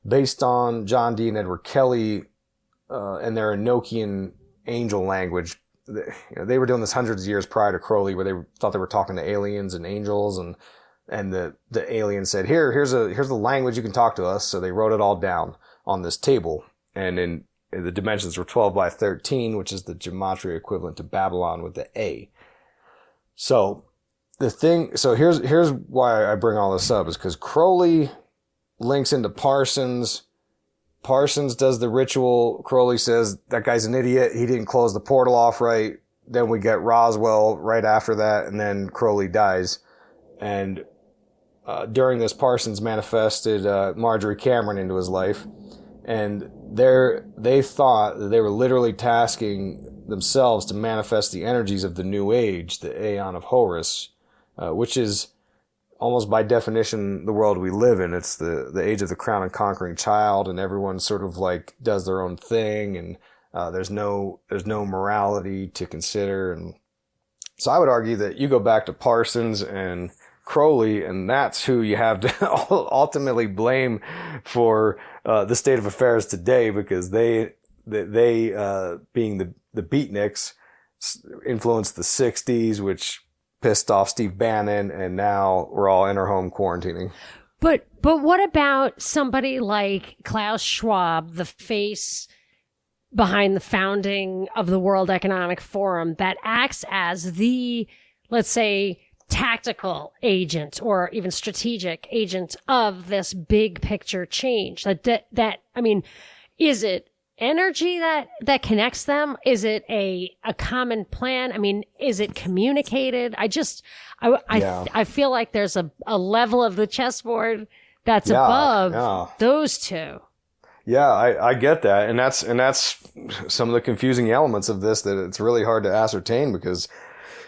based on John Dee and Edward Kelly uh, and their Enochian angel language you know, they were doing this hundreds of years prior to Crowley, where they thought they were talking to aliens and angels, and and the the alien said, "Here, here's a here's the language you can talk to us." So they wrote it all down on this table, and in, the dimensions were 12 by 13, which is the gematria equivalent to Babylon with the A. So the thing, so here's here's why I bring all this up is because Crowley links into Parsons. Parsons does the ritual. Crowley says that guy's an idiot. He didn't close the portal off right. Then we get Roswell right after that, and then Crowley dies. And uh, during this, Parsons manifested uh, Marjorie Cameron into his life, and they they thought that they were literally tasking themselves to manifest the energies of the New Age, the Aeon of Horus, uh, which is almost by definition the world we live in. It's the the age of the crown and conquering child, and everyone sort of like does their own thing, and uh, there's no there's no morality to consider. And so I would argue that you go back to Parsons and Crowley, and that's who you have to ultimately blame for uh, the state of affairs today, because they they, uh, being the the beatniks influenced the '60s, which pissed off Steve Bannon, and now we're all in our home quarantining. But but what about somebody like Klaus Schwab, the face behind the founding of the World Economic Forum, that acts as the let's say tactical agent or even strategic agent of this big picture change? That that, that I mean, is it energy that that connects them is it a a common plan i mean is it communicated i just i i, Yeah. I feel like there's a, a level of the chessboard that's Yeah, above yeah. those two Yeah, I, I get that, and that's and that's some of the confusing elements of this that it's really hard to ascertain because,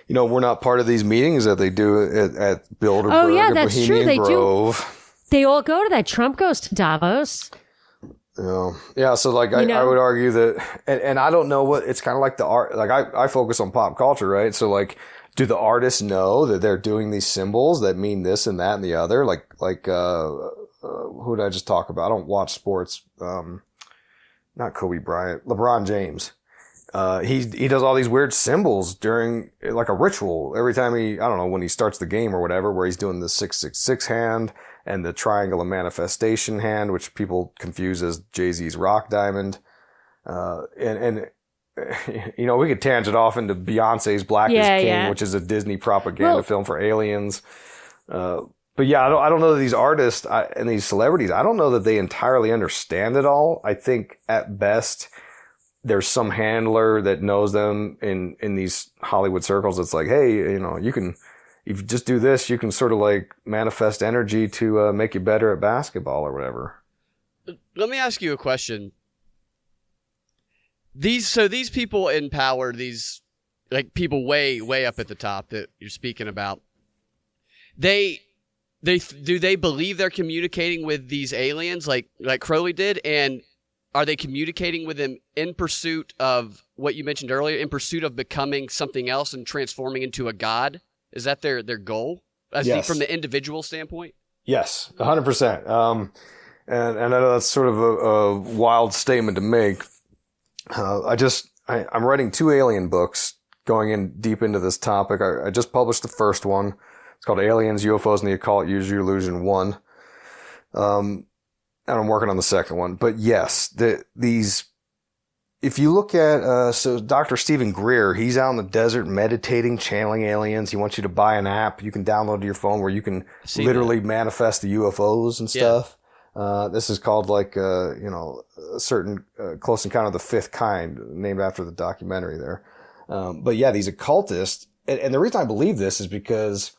you know, we're not part of these meetings that they do at, at Bilderberg Oh, yeah, or that's true. Bohemian They do. Grove. they all go to that trump goes to davos Know, yeah. So like, I, I would argue that, and, and I don't know what it's kind of like the art. Like I, I focus on pop culture, right? So like, do the artists know that they're doing these symbols that mean this and that and the other? Like, like, uh, uh who did I just talk about? I don't watch sports. Um, not Kobe Bryant, LeBron James. Uh, he he does all these weird symbols during like a ritual every time he I don't know when he starts the game or whatever where he's doing the six six six hand and the triangle of manifestation hand which people confuse as Jay Z's rock diamond, uh, and and you know we could tangent off into Beyonce's Black Yeah, is King yeah. which is a Disney propaganda Well- film for aliens. Uh, but yeah, I don't, I don't know that these artists I, and these celebrities, I don't know that they entirely understand it all. I think at best, there's some handler that knows them in, in these Hollywood circles. It's like, hey, you know, you can, if you just do this, you can sort of like manifest energy to uh, make you better at basketball or whatever. Let me ask you a question. These so these people in power, these like people way way up at the top that you're speaking about. They they do they believe they're communicating with these aliens like like Crowley did and are they communicating with them in pursuit of what you mentioned earlier in pursuit of becoming something else and transforming into a god? Is that their their goal? The- Yes. from the individual standpoint? Yes, hundred percent. Um, and and I know that's sort of a, a wild statement to make. Uh, I just I, I'm writing two alien books, going in deep into this topic. I, I just published the first one. It's called Aliens, UFOs, and the Occult: Use Your Illusion One. Um, and I'm working on the second one. But yes, the, these if you look at uh, so Dr. Stephen Greer, he's out in the desert meditating, channeling aliens. He wants you to buy an app you can download to your phone where you can literally manifest the UFOs and Yeah. stuff. Uh, this is called like uh, you know a certain uh, close encounter of the fifth kind, named after the documentary there. Um, but yeah, these occultists, and, and the reason I believe this is because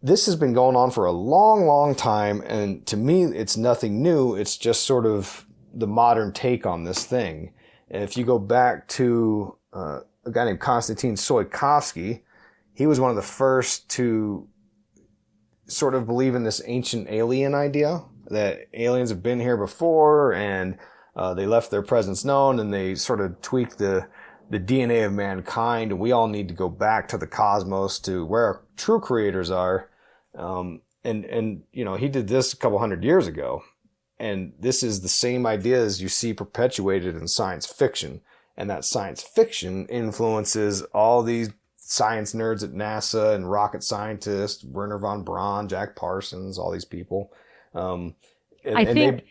this has been going on for a long, long time, and to me, it's nothing new. It's just sort of the modern take on this thing. And if you go back to uh, a guy named Konstantin Tsiolkovsky, he was one of the first to sort of believe in this ancient alien idea that aliens have been here before and uh, they left their presence known and they sort of tweaked the the DNA of mankind. We all need to go back to the cosmos to where our true creators are. Um, and and you know he did this a couple hundred years ago and this is the same ideas you see perpetuated in science fiction and that science fiction influences all these science nerds at NASA and rocket scientists, Wernher von Braun, Jack Parsons, all these people. Um, and, I and think, they,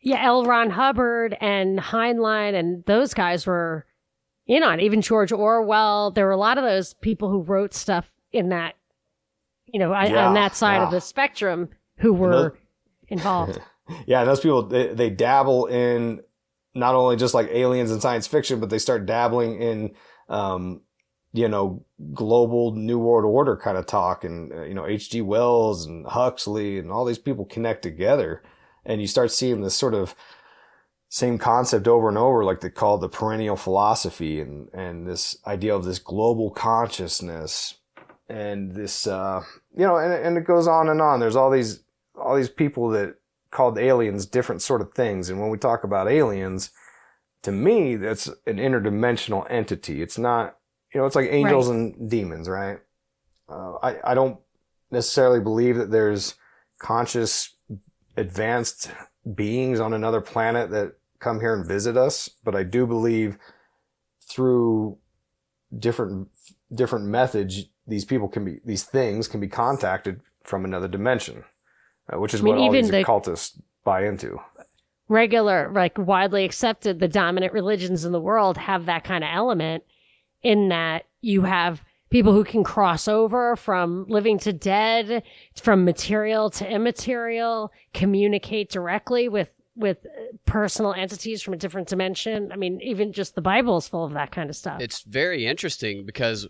yeah, L. Ron Hubbard and Heinlein and those guys were in on it. Even George Orwell. There were a lot of those people who wrote stuff in that, you know, Yeah, on that side of the spectrum who were involved. yeah, those people they, they dabble in not only just like aliens and science fiction, but they start dabbling in, um, you know, global new world order kind of talk, and uh, you know, H.G. Wells and Huxley and all these people connect together, and you start seeing this sort of same concept over and over, like they call the perennial philosophy, and and this idea of this global consciousness, and this, uh, you know, and and it goes on and on. There's all these all these people that called aliens different sort of things. And when we talk about aliens, to me, that's an interdimensional entity. It's not, you know, it's like angels and demons, right? Uh, I, I don't necessarily believe that there's conscious, advanced beings on another planet that come here and visit us, but I do believe through different different methods, these people can be these things can be contacted from another dimension, uh, which is I mean, what all even these the- occultists buy into. regular, like widely accepted, the dominant religions in the world have that kind of element in that you have people who can cross over from living to dead, from material to immaterial, communicate directly with with personal entities from a different dimension. I mean, even just the Bible is full of that kind of stuff. It's very interesting because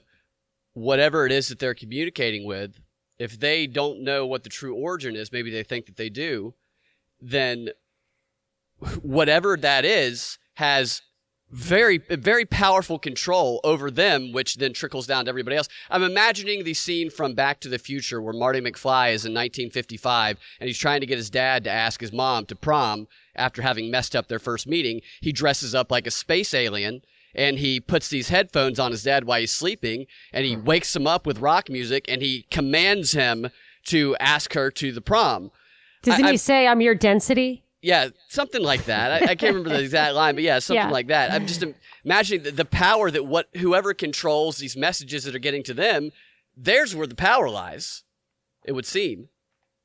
whatever it is that they're communicating with, if they don't know what the true origin is, maybe they think that they do, then whatever that is has very very powerful control over them which then trickles down to everybody else. I'm imagining the scene from back to the future where marty mcfly is in 1955 and he's trying to get his dad to ask his mom to prom after having messed up their first meeting. He dresses up like a space alien and he puts these headphones on his dad while he's sleeping and he hmm. wakes him up with rock music and he commands him to ask her to the prom Doesn't I- he I- say, I'm your density? yeah, something like that. I, I can't remember the exact line, but yeah, something Yeah. like that. I'm just imagining the, the power that what whoever controls these messages that are getting to them, there's where the power lies. It would seem.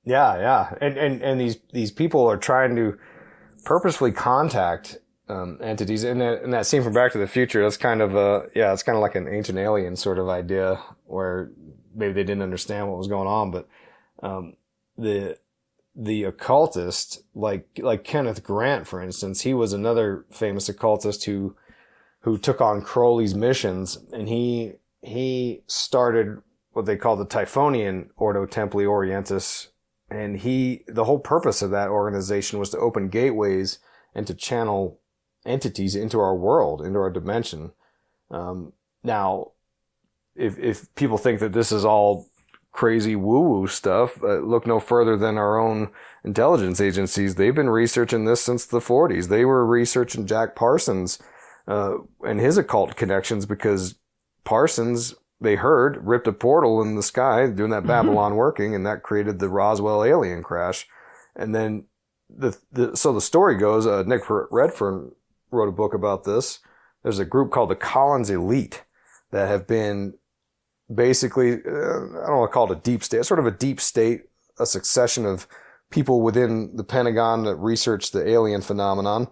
Yeah, yeah, and and and these these people are trying to purposefully contact um, entities, and that, and that scene from Back to the Future. That's kind of a yeah, it's kind of like an ancient alien sort of idea where maybe they didn't understand what was going on, but um, the the occultist, like like Kenneth Grant, for instance, he was another famous occultist who who took on Crowley's missions, and he he started what they call the Typhonian Ordo Templi Orientis, and he the whole purpose of that organization was to open gateways and to channel entities into our world, into our dimension. Um, now, if if people think that this is all crazy woo woo stuff, uh, look no further than our own intelligence agencies. They've been researching this since the 40s. They were researching Jack Parsons uh, and his occult connections because Parsons, they heard, ripped a portal in the sky doing that Babylon working, and that created the Roswell alien crash. And then the, the so the story goes, uh, Nick Redfern wrote a book about this. There's a group called the Collins Elite that have been basically, uh, I don't want to call it a deep state, sort of a deep state, a succession of people within the Pentagon that research the alien phenomenon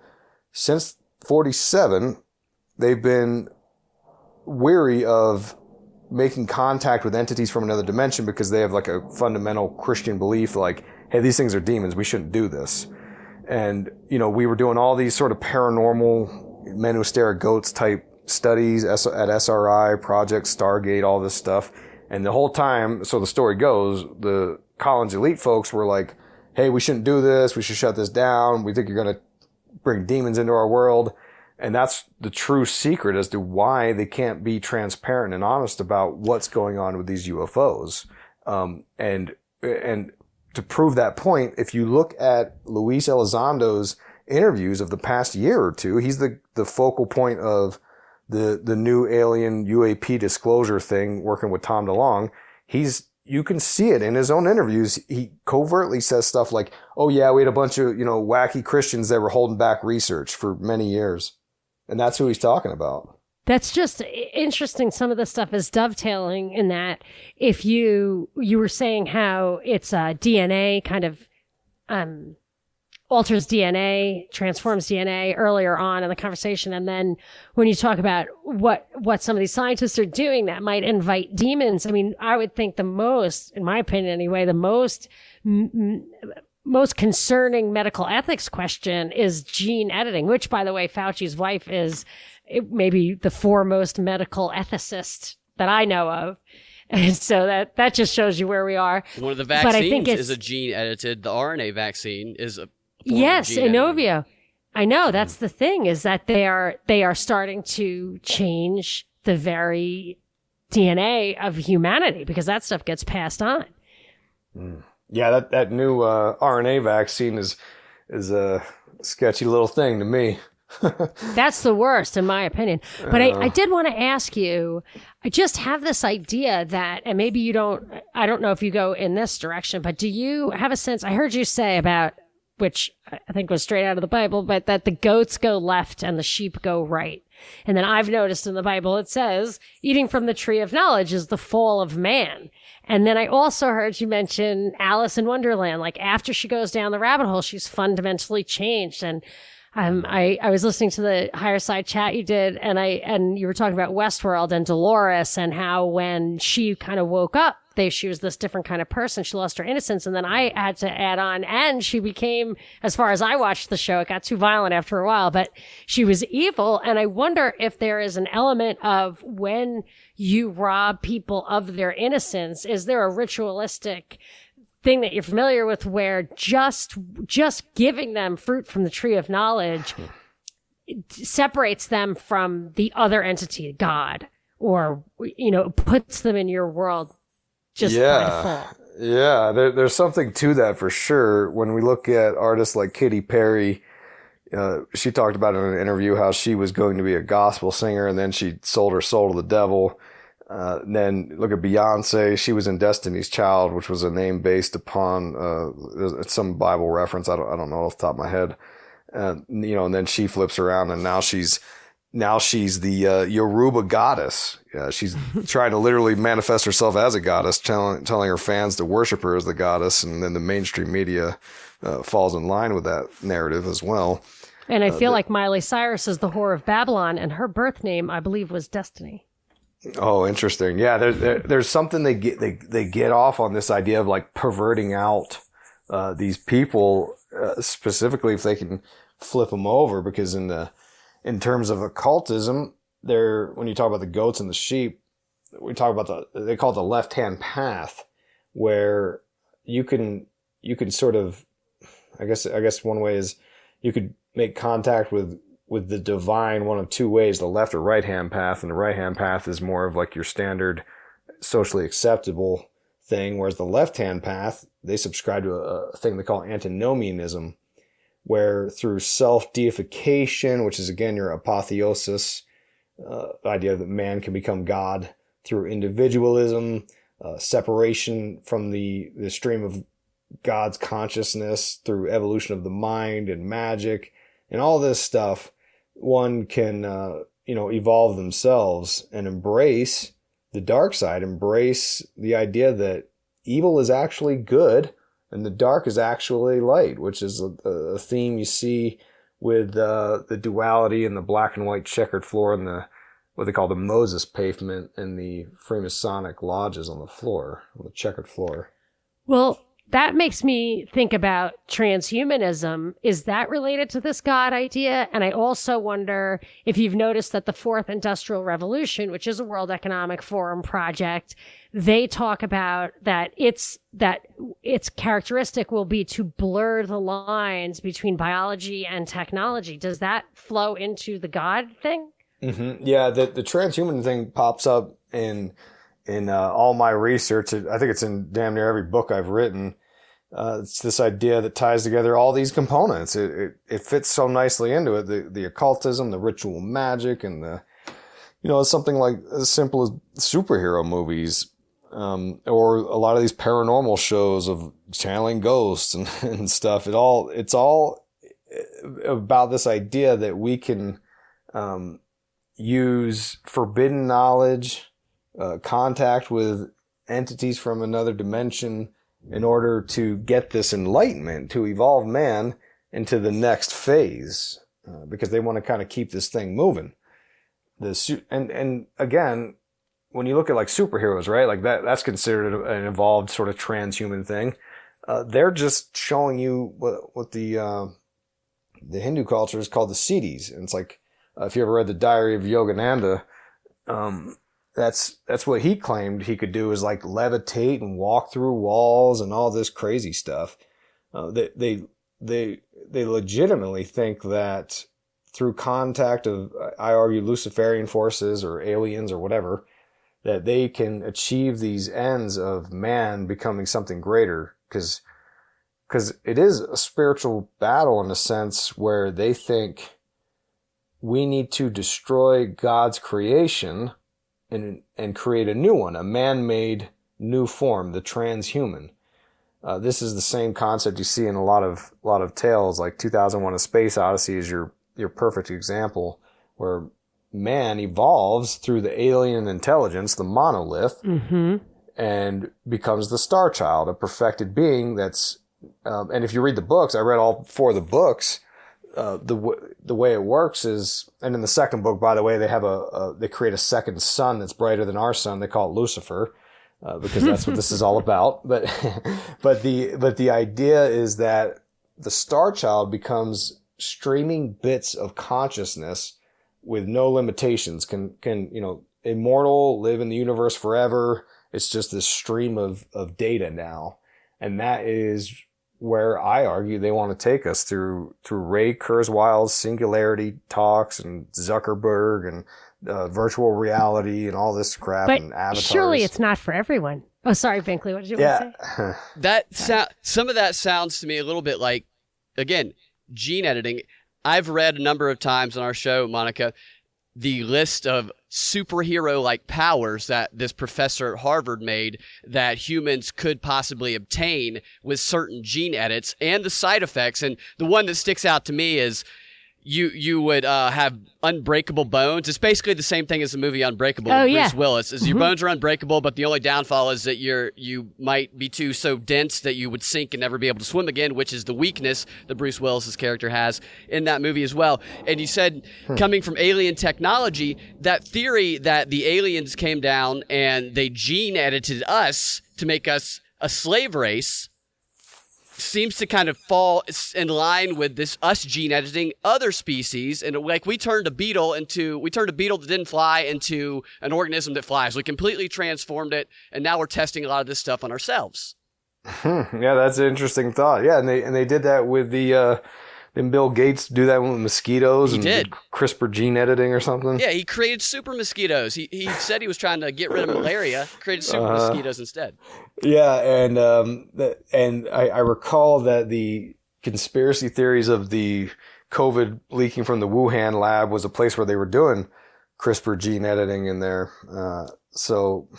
since 47, they've been weary of making contact with entities from another dimension because they have like a fundamental Christian belief like, hey, these things are demons. We shouldn't do this. And, you know, we were doing all these sort of paranormal men who stare at goats type studies at SRI, Project Stargate, all this stuff. And the whole time, so the story goes, the Collins Elite folks were like, hey, we shouldn't do this. We should shut this down. We think you're going to bring demons into our world. And that's the true secret as to why they can't be transparent and honest about what's going on with these UFOs. Um, and, and to prove that point, if you look at Luis Elizondo's interviews of the past year or two, he's the, the focal point of the, the new alien UAP disclosure thing working with Tom DeLonge. He's, you can see it in his own interviews. He covertly says stuff like, Oh yeah, we had a bunch of, you know, wacky Christians that were holding back research for many years. And that's who he's talking about. That's just interesting. Some of the stuff is dovetailing in that if you, you were saying how it's DNA kind of, um, alters DNA, transforms DNA earlier on in the conversation. And then when you talk about what, what some of these scientists are doing that might invite demons, I mean, I would think the most, in my opinion anyway, the most, m- most concerning medical ethics question is gene editing, which by the way, Fauci's wife is maybe the foremost medical ethicist that I know of. And so that, that just shows you where we are. One of the vaccines is a gene edited. The RNA vaccine is a yes, Inovio. I know that's the thing is that they are they are starting to change the very DNA of humanity because that stuff gets passed on. Mm. Yeah, that that new uh, RNA vaccine is is a sketchy little thing to me. That's the worst, in my opinion. But uh, I, I did want to ask you. I just have this idea that, and maybe you don't. I don't know if you go in this direction, but do you have a sense? I heard you say about which I think was straight out of the Bible, but that the goats go left and the sheep go right. And then I've noticed in the Bible it says eating from the tree of knowledge is the fall of man. And then I also heard you mention Alice in Wonderland. Like after she goes down the rabbit hole, she's fundamentally changed. And um, I, I was listening to the higher side chat you did, and I and you were talking about Westworld and Dolores and how when she kind of woke up, they she was this different kind of person. She lost her innocence, and then I had to add on, and she became, as far as I watched the show, it got too violent after a while, but she was evil. And I wonder if there is an element of when you rob people of their innocence, is there a ritualistic thing that you're familiar with where just just giving them fruit from the tree of knowledge separates them from the other entity, God, or you know, puts them in your world just yeah. Yeah, there, there's something to that for sure. When we look at artists like Katy Perry, uh, she talked about in an interview how she was going to be a gospel singer and then she sold her soul to the devil. Uh, then look at Beyonce. She was in Destiny's Child, which was a name based upon uh, some Bible reference. I don't, I don't know off the top of my head. Uh, you know, and then she flips around and now she's now she's the uh, Yoruba goddess. Yeah, she's trying to literally manifest herself as a goddess, telling telling her fans to worship her as the goddess, and then the mainstream media uh, falls in line with that narrative as well. And I feel like Miley Cyrus is the whore of Babylon, and her birth name, I believe, was Destiny. Oh, interesting. Yeah, there, there, there's something they get they they get off on this idea of like perverting out uh, these people, uh, specifically if they can flip them over, because in the in terms of occultism, there when you talk about the goats and the sheep, we talk about the they call it the left hand path, where you can you can sort of, I guess I guess one way is you could make contact with with the divine one of two ways, the left or right hand path, and the right hand path is more of like your standard socially acceptable thing, whereas the left hand path, they subscribe to a, a thing they call antinomianism, where through self deification, which is again your apotheosis, uh, idea that man can become God through individualism, uh, separation from the, the stream of God's consciousness through evolution of the mind and magic and all this stuff, one can, uh, you know, evolve themselves and embrace the dark side, embrace the idea that evil is actually good and the dark is actually light, which is a, a theme you see with uh, the duality and the black and white checkered floor and the what they call the Mosaic pavement and the Freemasonic lodges on the floor, on the checkered floor. Well, that makes me think about transhumanism. Is that related to this God idea? And I also wonder if you've noticed that the fourth industrial revolution, which is a World Economic Forum project, they talk about that it's that its characteristic will be to blur the lines between biology and technology. Does that flow into the God thing? Mm-hmm. Yeah, the the transhuman thing pops up in in uh, all my research. I think it's in damn near every book I've written. Uh, it's this idea that ties together all these components. It, it, it fits so nicely into it. The, the occultism, the ritual magic, and the, you know, something like as simple as superhero movies, um, or a lot of these paranormal shows of channeling ghosts and, and stuff. It all, it's all about this idea that we can, um, use forbidden knowledge, uh, contact with entities from another dimension in order to get this enlightenment, to evolve man into the next phase, uh, because they want to kind of keep this thing moving. The su- and and again, when you look at like superheroes, right? Like that that's considered an evolved sort of transhuman thing. Uh, they're just showing you what what the uh, the Hindu culture is called the siddhis, and it's like uh, if you ever read the Diary of Yogananda, um, that's that's what he claimed he could do is like levitate and walk through walls and all this crazy stuff. Uh, they they they they legitimately think that through contact of I argue Luciferian forces or aliens or whatever that they can achieve these ends of man becoming something greater because because it is a spiritual battle in a sense where they think we need to destroy God's creation and, and create a new one, a man-made new form, the transhuman. Uh, this is the same concept you see in a lot of a lot of tales, like 2001: A Space Odyssey is your your perfect example, where man evolves through the alien intelligence, the monolith, Mm-hmm. and becomes the Star Child, a perfected being. That's um, and if you read the books, I read all four of the books. Uh, the w- the way it works is, and in the second book, by the way, they have a, a they create a second sun that's brighter than our sun. They call it Lucifer, uh, because that's what this is all about. But but the but the idea is that the Star Child becomes streaming bits of consciousness with no limitations. Can can you know immortal, live in the universe forever. It's just this stream of of data now, and that is where I argue they want to take us through through Ray Kurzweil's singularity talks and Zuckerberg and uh, virtual reality and all this crap But and avatars. surely it's not for everyone. Oh, sorry, Binkley. What did you want to say? yeah. That sound, some of that sounds to me a little bit like, again, gene editing. I've read a number of times on our show, Monica, the list of superhero like powers that this professor at Harvard made that humans could possibly obtain with certain gene edits and the side effects. And the one that sticks out to me is you you would uh, have unbreakable bones. It's basically the same thing as the movie Unbreakable Oh, with yeah. Bruce Willis. Is your bones are unbreakable, but the only downfall is that you're you might be too so dense that you would sink and never be able to swim again, which is the weakness that Bruce Willis's character has in that movie as well. And you said coming from alien technology, that theory that the aliens came down and they gene edited us to make us a slave race seems to kind of fall in line with this us gene editing other species. And like we turned a beetle into we turned a beetle that didn't fly into an organism that flies. We completely transformed it and now we're testing a lot of this stuff on ourselves. Yeah, that's an interesting thought. Yeah, and they and they did that with the uh didn't Bill Gates do that with mosquitoes He and did. CRISPR gene editing or something? yeah he created super mosquitoes he, he said he was trying to get rid of malaria created super Uh-huh. mosquitoes instead Yeah, and um, and I, I recall that the conspiracy theories of the COVID leaking from the Wuhan lab was a place where they were doing CRISPR gene editing in there. Uh, so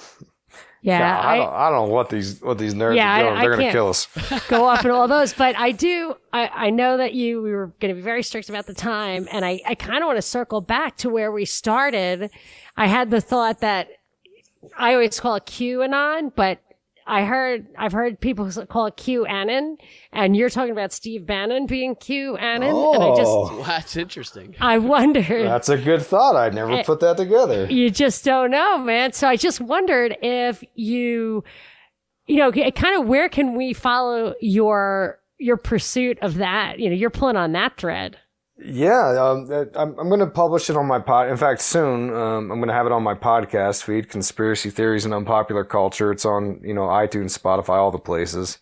Yeah, yeah, I, I, don't, I don't know what these what these nerds Yeah, are doing. I They're gonna kill us. go off in all those, but I do. I, I know that you we were going to be very strict about the time, and I I kind of want to circle back to where we started. I had the thought that I always call it QAnon, but I heard I've heard people call it Q Annan, and you're talking about Steve Bannon being Q Annan, and I just Oh, That's interesting. I wonder. that's a good thought. I never eh, put that together. you just don't know, man. So I just wondered if you, you know, it kind of where can we follow your your pursuit of that? You know, you're pulling on that thread. Yeah, um, uh, I'm, I'm going to publish it on my pod. In fact, soon um, I'm going to have it on my podcast feed, Conspiracy Theories and Unpopular Culture. It's on you know iTunes, Spotify, all the places.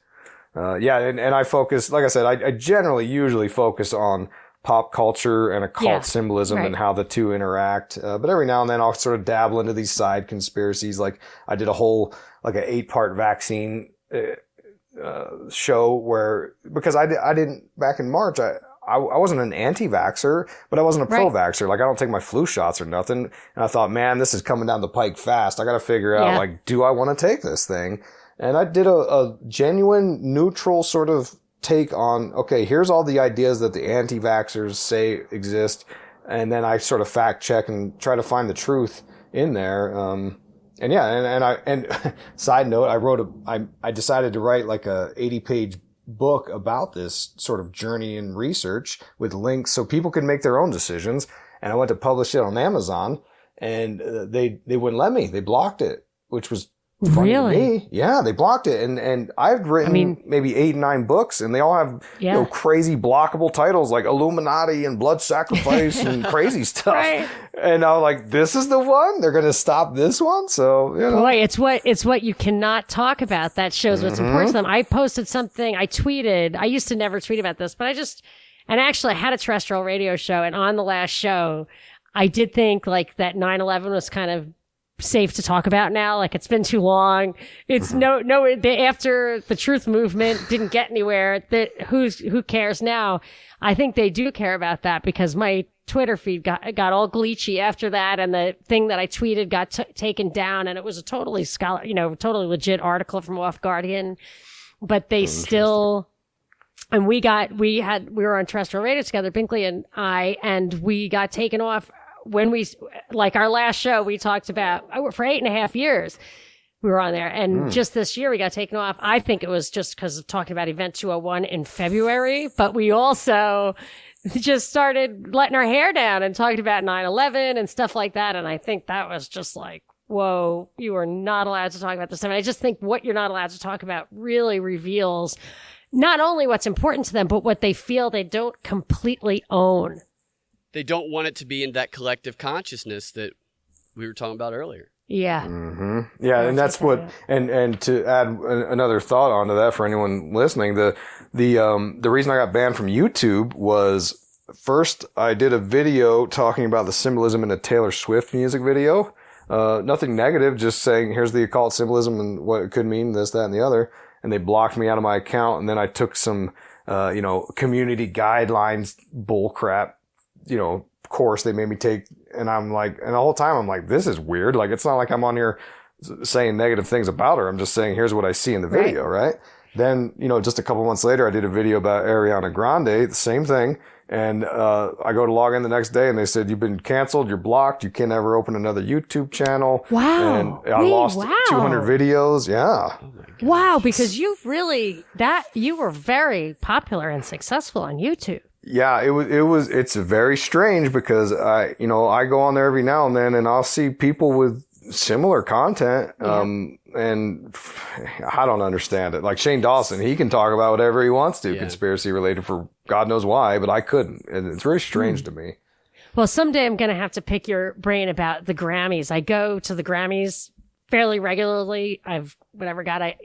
Uh, yeah, and, and I focus, like I said, I, I generally usually focus on pop culture and occult Yeah, symbolism and how the two interact. Uh, but every now and then I'll sort of dabble into these side conspiracies. Like I did a whole like an eight part vaccine uh, uh, show where because I, I didn't back in March I. I, I wasn't an anti-vaxxer, but I wasn't a pro-vaxxer. Like I don't take my flu shots or nothing. And I thought, man, this is coming down the pike fast. I got to figure out Yeah. like, do I want to take this thing? And I did a, a genuine neutral sort of take on, okay, here's all the ideas that the anti-vaxxers say exist. And then I sort of fact check and try to find the truth in there. Um, and yeah, and, and I, and side note, I wrote a, I, I decided to write like a 80 page book about this sort of journey and research with links so people can make their own decisions. And I went to publish it on Amazon and uh, they, they wouldn't let me. They blocked it, which was Really? Yeah, they blocked it. And, and I've written mean- maybe eight, nine books and they all have, you know, crazy blockable titles like Illuminati and blood sacrifice and crazy stuff. Right. And I'm like, this is the one? They're going to stop this one? So, you know. Boy, it's what it's what you cannot talk about. That shows what's Mm-hmm. important to them. I posted something. I tweeted. I used to never tweet about this, but I just and actually I had a terrestrial radio show, and on the last show, I did think like that 9/11 was kind of safe to talk about now. Like it's been too long. It's Mm-hmm. no no. They, after the truth movement didn't get anywhere. That who's who cares now? I think they do care about that because my Twitter feed got got all glitchy after that, and the thing that I tweeted got t- taken down, and it was a totally scholar, you know, totally legit article from Off Guardian, but they still. And we got, we had, we were on terrestrial radio together, Binkley and I, and we got taken off when we, like our last show, we talked about oh, for eight and a half years we were on there. And hmm. just this year we got taken off. I think it was just because of talking about Event 201 in February, but we also just started letting our hair down and talking about 9-11 and stuff like that. And I think that was just like, whoa, you are not allowed to talk about this. I mean, I just think what you're not allowed to talk about really reveals not only what's important to them, but what they feel they don't completely own. They don't want it to be in that collective consciousness that we were talking about earlier. Yeah. hmm Yeah, and that's That's what, and and to add a- another thought onto that for anyone listening, the the um the reason I got banned from YouTube was first I did a video talking about the symbolism in a Taylor Swift music video. Uh, nothing negative, just saying here's the occult symbolism and what it could mean, this, that, and the other. And they blocked me out of my account, and then I took some, uh, you know, community guidelines bull crap you know, of course they made me take. And I'm like, and the whole time I'm like, this is weird. Like, it's not like I'm on here saying negative things about her. I'm just saying, here's what I see in the video, right? Then, you know, just a couple months later, I did a video about Ariana Grande, the same thing. And, uh, I go to log in the next day and they said, you've been canceled. You're blocked. You can never open another YouTube channel. Wow. And I Wait, lost wow. 200 videos. Yeah. Wow, because you've really that you were very popular and successful on YouTube. Yeah, it was, it was, it's very strange because I, you know, I go on there every now and then and I'll see people with similar content. Um, and I don't understand it. Like Shane Dawson, he can talk about whatever he wants to, Yeah. conspiracy related for God knows why, but I couldn't. And it's very strange to me. Well, someday I'm going to have to pick your brain about the Grammys. I go to the Grammys fairly regularly. I've whatever got I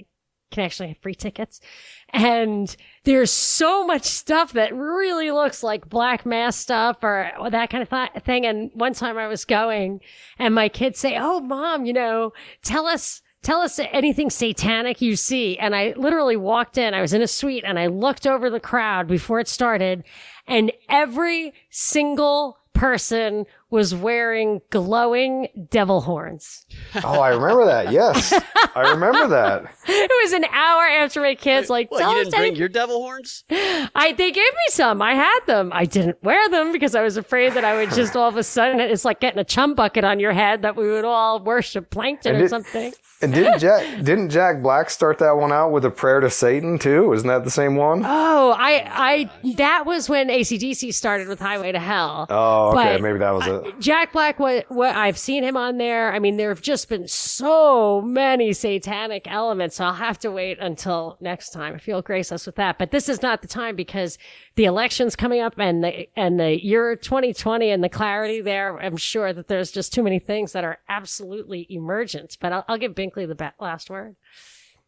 can actually have free tickets. And there's so much stuff that really looks like black mass stuff or that kind of th- thing. And one time I was going and my kids say, Oh, mom, you know, tell us, tell us anything satanic you see. And I literally walked in, I was in a suite and I looked over the crowd before it started and every single person was wearing glowing devil horns. Oh, I remember that. Yes, I remember that. It was an hour after my kids like, What, "Tell you us didn't bring anything." your devil horns? I they gave me some. I had them. I didn't wear them because I was afraid that I would just all of a sudden it's like getting a chum bucket on your head that we would all worship plankton And or it- something. And didn't Jack didn't Jack Black start that one out with a prayer to Satan too? Isn't that the same one? Oh, I I that was when ACDC started with Highway to Hell. Oh, okay, But maybe that was it. Jack Black, what, what I've seen him on there. I mean, there have just been so many satanic elements. So I'll have to wait until next time if you'll grace us with that. But this is not the time because the election's coming up and the and the year 2020 and the clarity there. I'm sure that there's just too many things that are absolutely emergent. But I'll, I'll give Binkley the last word.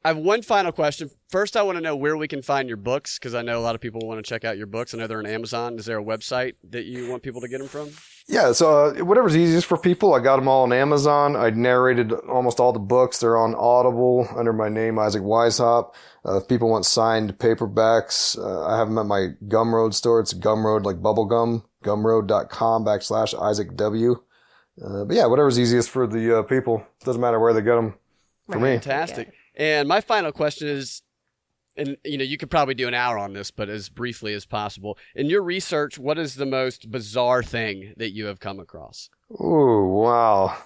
I have one final question. First, I want to know where we can find your books because I know a lot of people want to check out your books. I know they're on Amazon. Is there a website that you want people to get them from? Yeah, so uh, whatever's easiest for people. I got them all on Amazon. I narrated almost all the books. They're on Audible under my name, Isaac Weishaupt. Uh, if people want signed paperbacks, uh, I have them at my Gumroad store. It's Gumroad, like bubblegum, gumroad.com backslash Isaac W. Uh, but yeah, whatever's easiest for the uh, people. Doesn't matter where they get them for me. Fantastic. And my final question is, and you know, you could probably do an hour on this, but as briefly as possible. In your research, what is the most bizarre thing that you have come across? oh wow.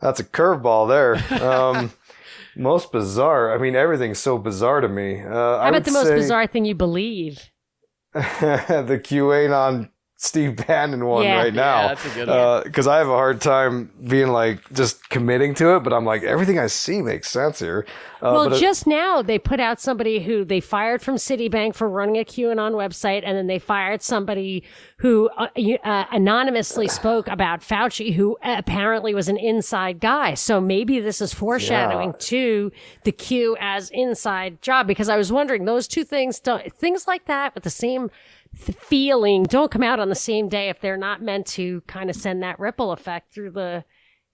That's a curveball there. Um, most bizarre. I mean, everything's so bizarre to me. Uh, How I about would the most say bizarre thing you believe? the QAnon Steve Bannon one Yeah. right now. Yeah, that's a good one. Because I have a hard time being like just committing to it, but I'm like everything I see makes sense here. Uh, Well, but it- just now they put out somebody who they fired from Citibank for running a QAnon website, and then they fired somebody who uh, uh, anonymously spoke about Fauci, who apparently was an inside guy. So maybe this is foreshadowing Yeah. to the Q as inside job. Because I was wondering, those two things, don't, things like that with the same feeling, don't come out on the same day if they're not meant to kind of send that ripple effect through the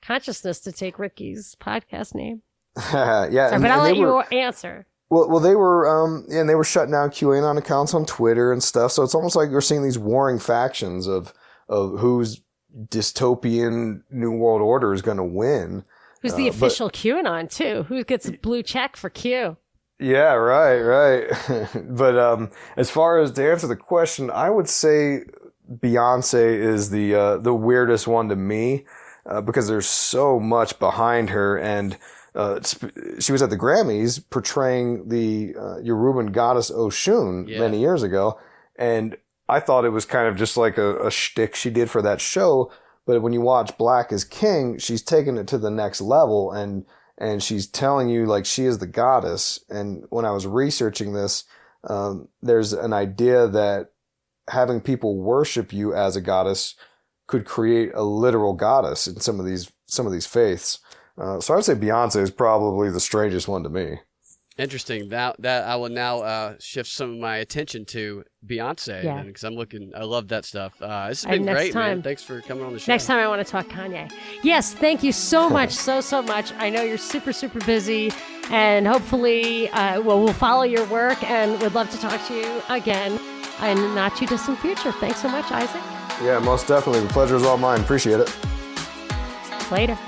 consciousness to take Ricky's podcast name. yeah, Sorry, and- but I'll let you were- answer. Well, well, they were, um, and they were shutting down QAnon accounts on Twitter and stuff. So it's almost like we're seeing these warring factions of of whose dystopian new world order is going to win. Who's the Uh, but- official QAnon too? Who gets a blue check for Q? Yeah, right, right. but um, as far as to answer the question, I would say Beyonce is the uh, the weirdest one to me uh, because there's so much behind her, and uh, she was at the Grammys portraying the uh, Yoruban goddess Oshun Yeah. many years ago, and I thought it was kind of just like a, a shtick she did for that show. But when you watch Black is King, she's taken it to the next level, and and she's telling you like she is the goddess. And when I was researching this, um, there's an idea that having people worship you as a goddess could create a literal goddess in some of these some of these faiths. Uh, so I would say Beyonce is probably the strangest one to me. Interesting. That that I will now uh, shift some of my attention to Beyonce Yeah. because I'm looking. I love that stuff. Uh, this has been next great, man. Thanks for coming on the show. Next time I want to talk Kanye. Yes, thank you so much, so so much. I know you're super super busy, and hopefully, uh, well, we'll follow your work, and would love to talk to you again in the not too distant future. Thanks so much, Isaac. Yeah, most definitely. The pleasure is all mine. Appreciate it. Later.